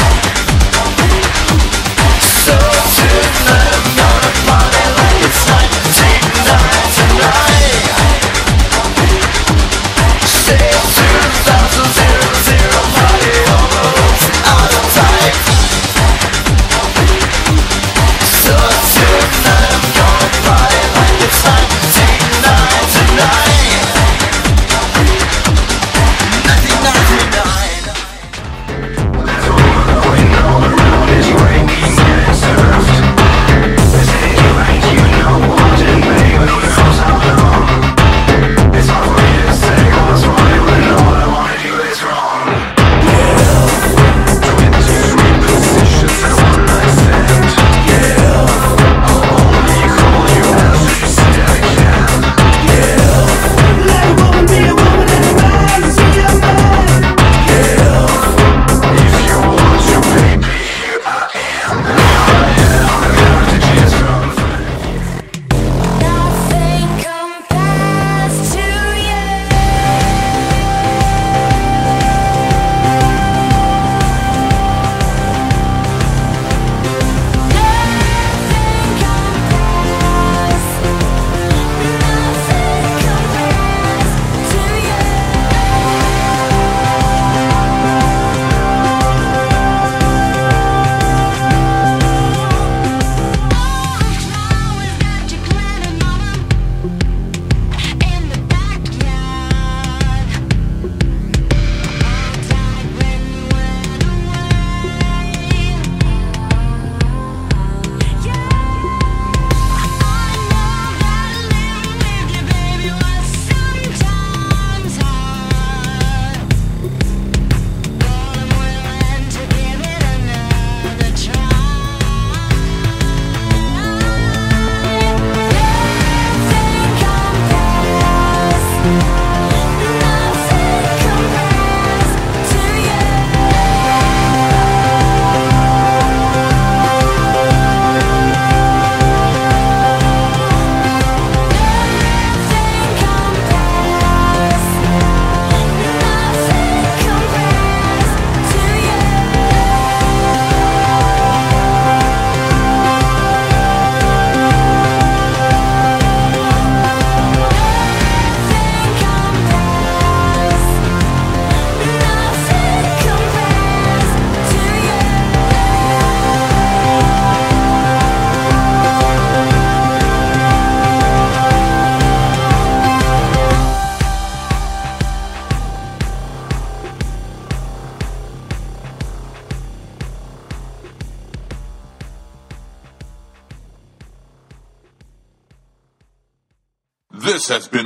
Network production.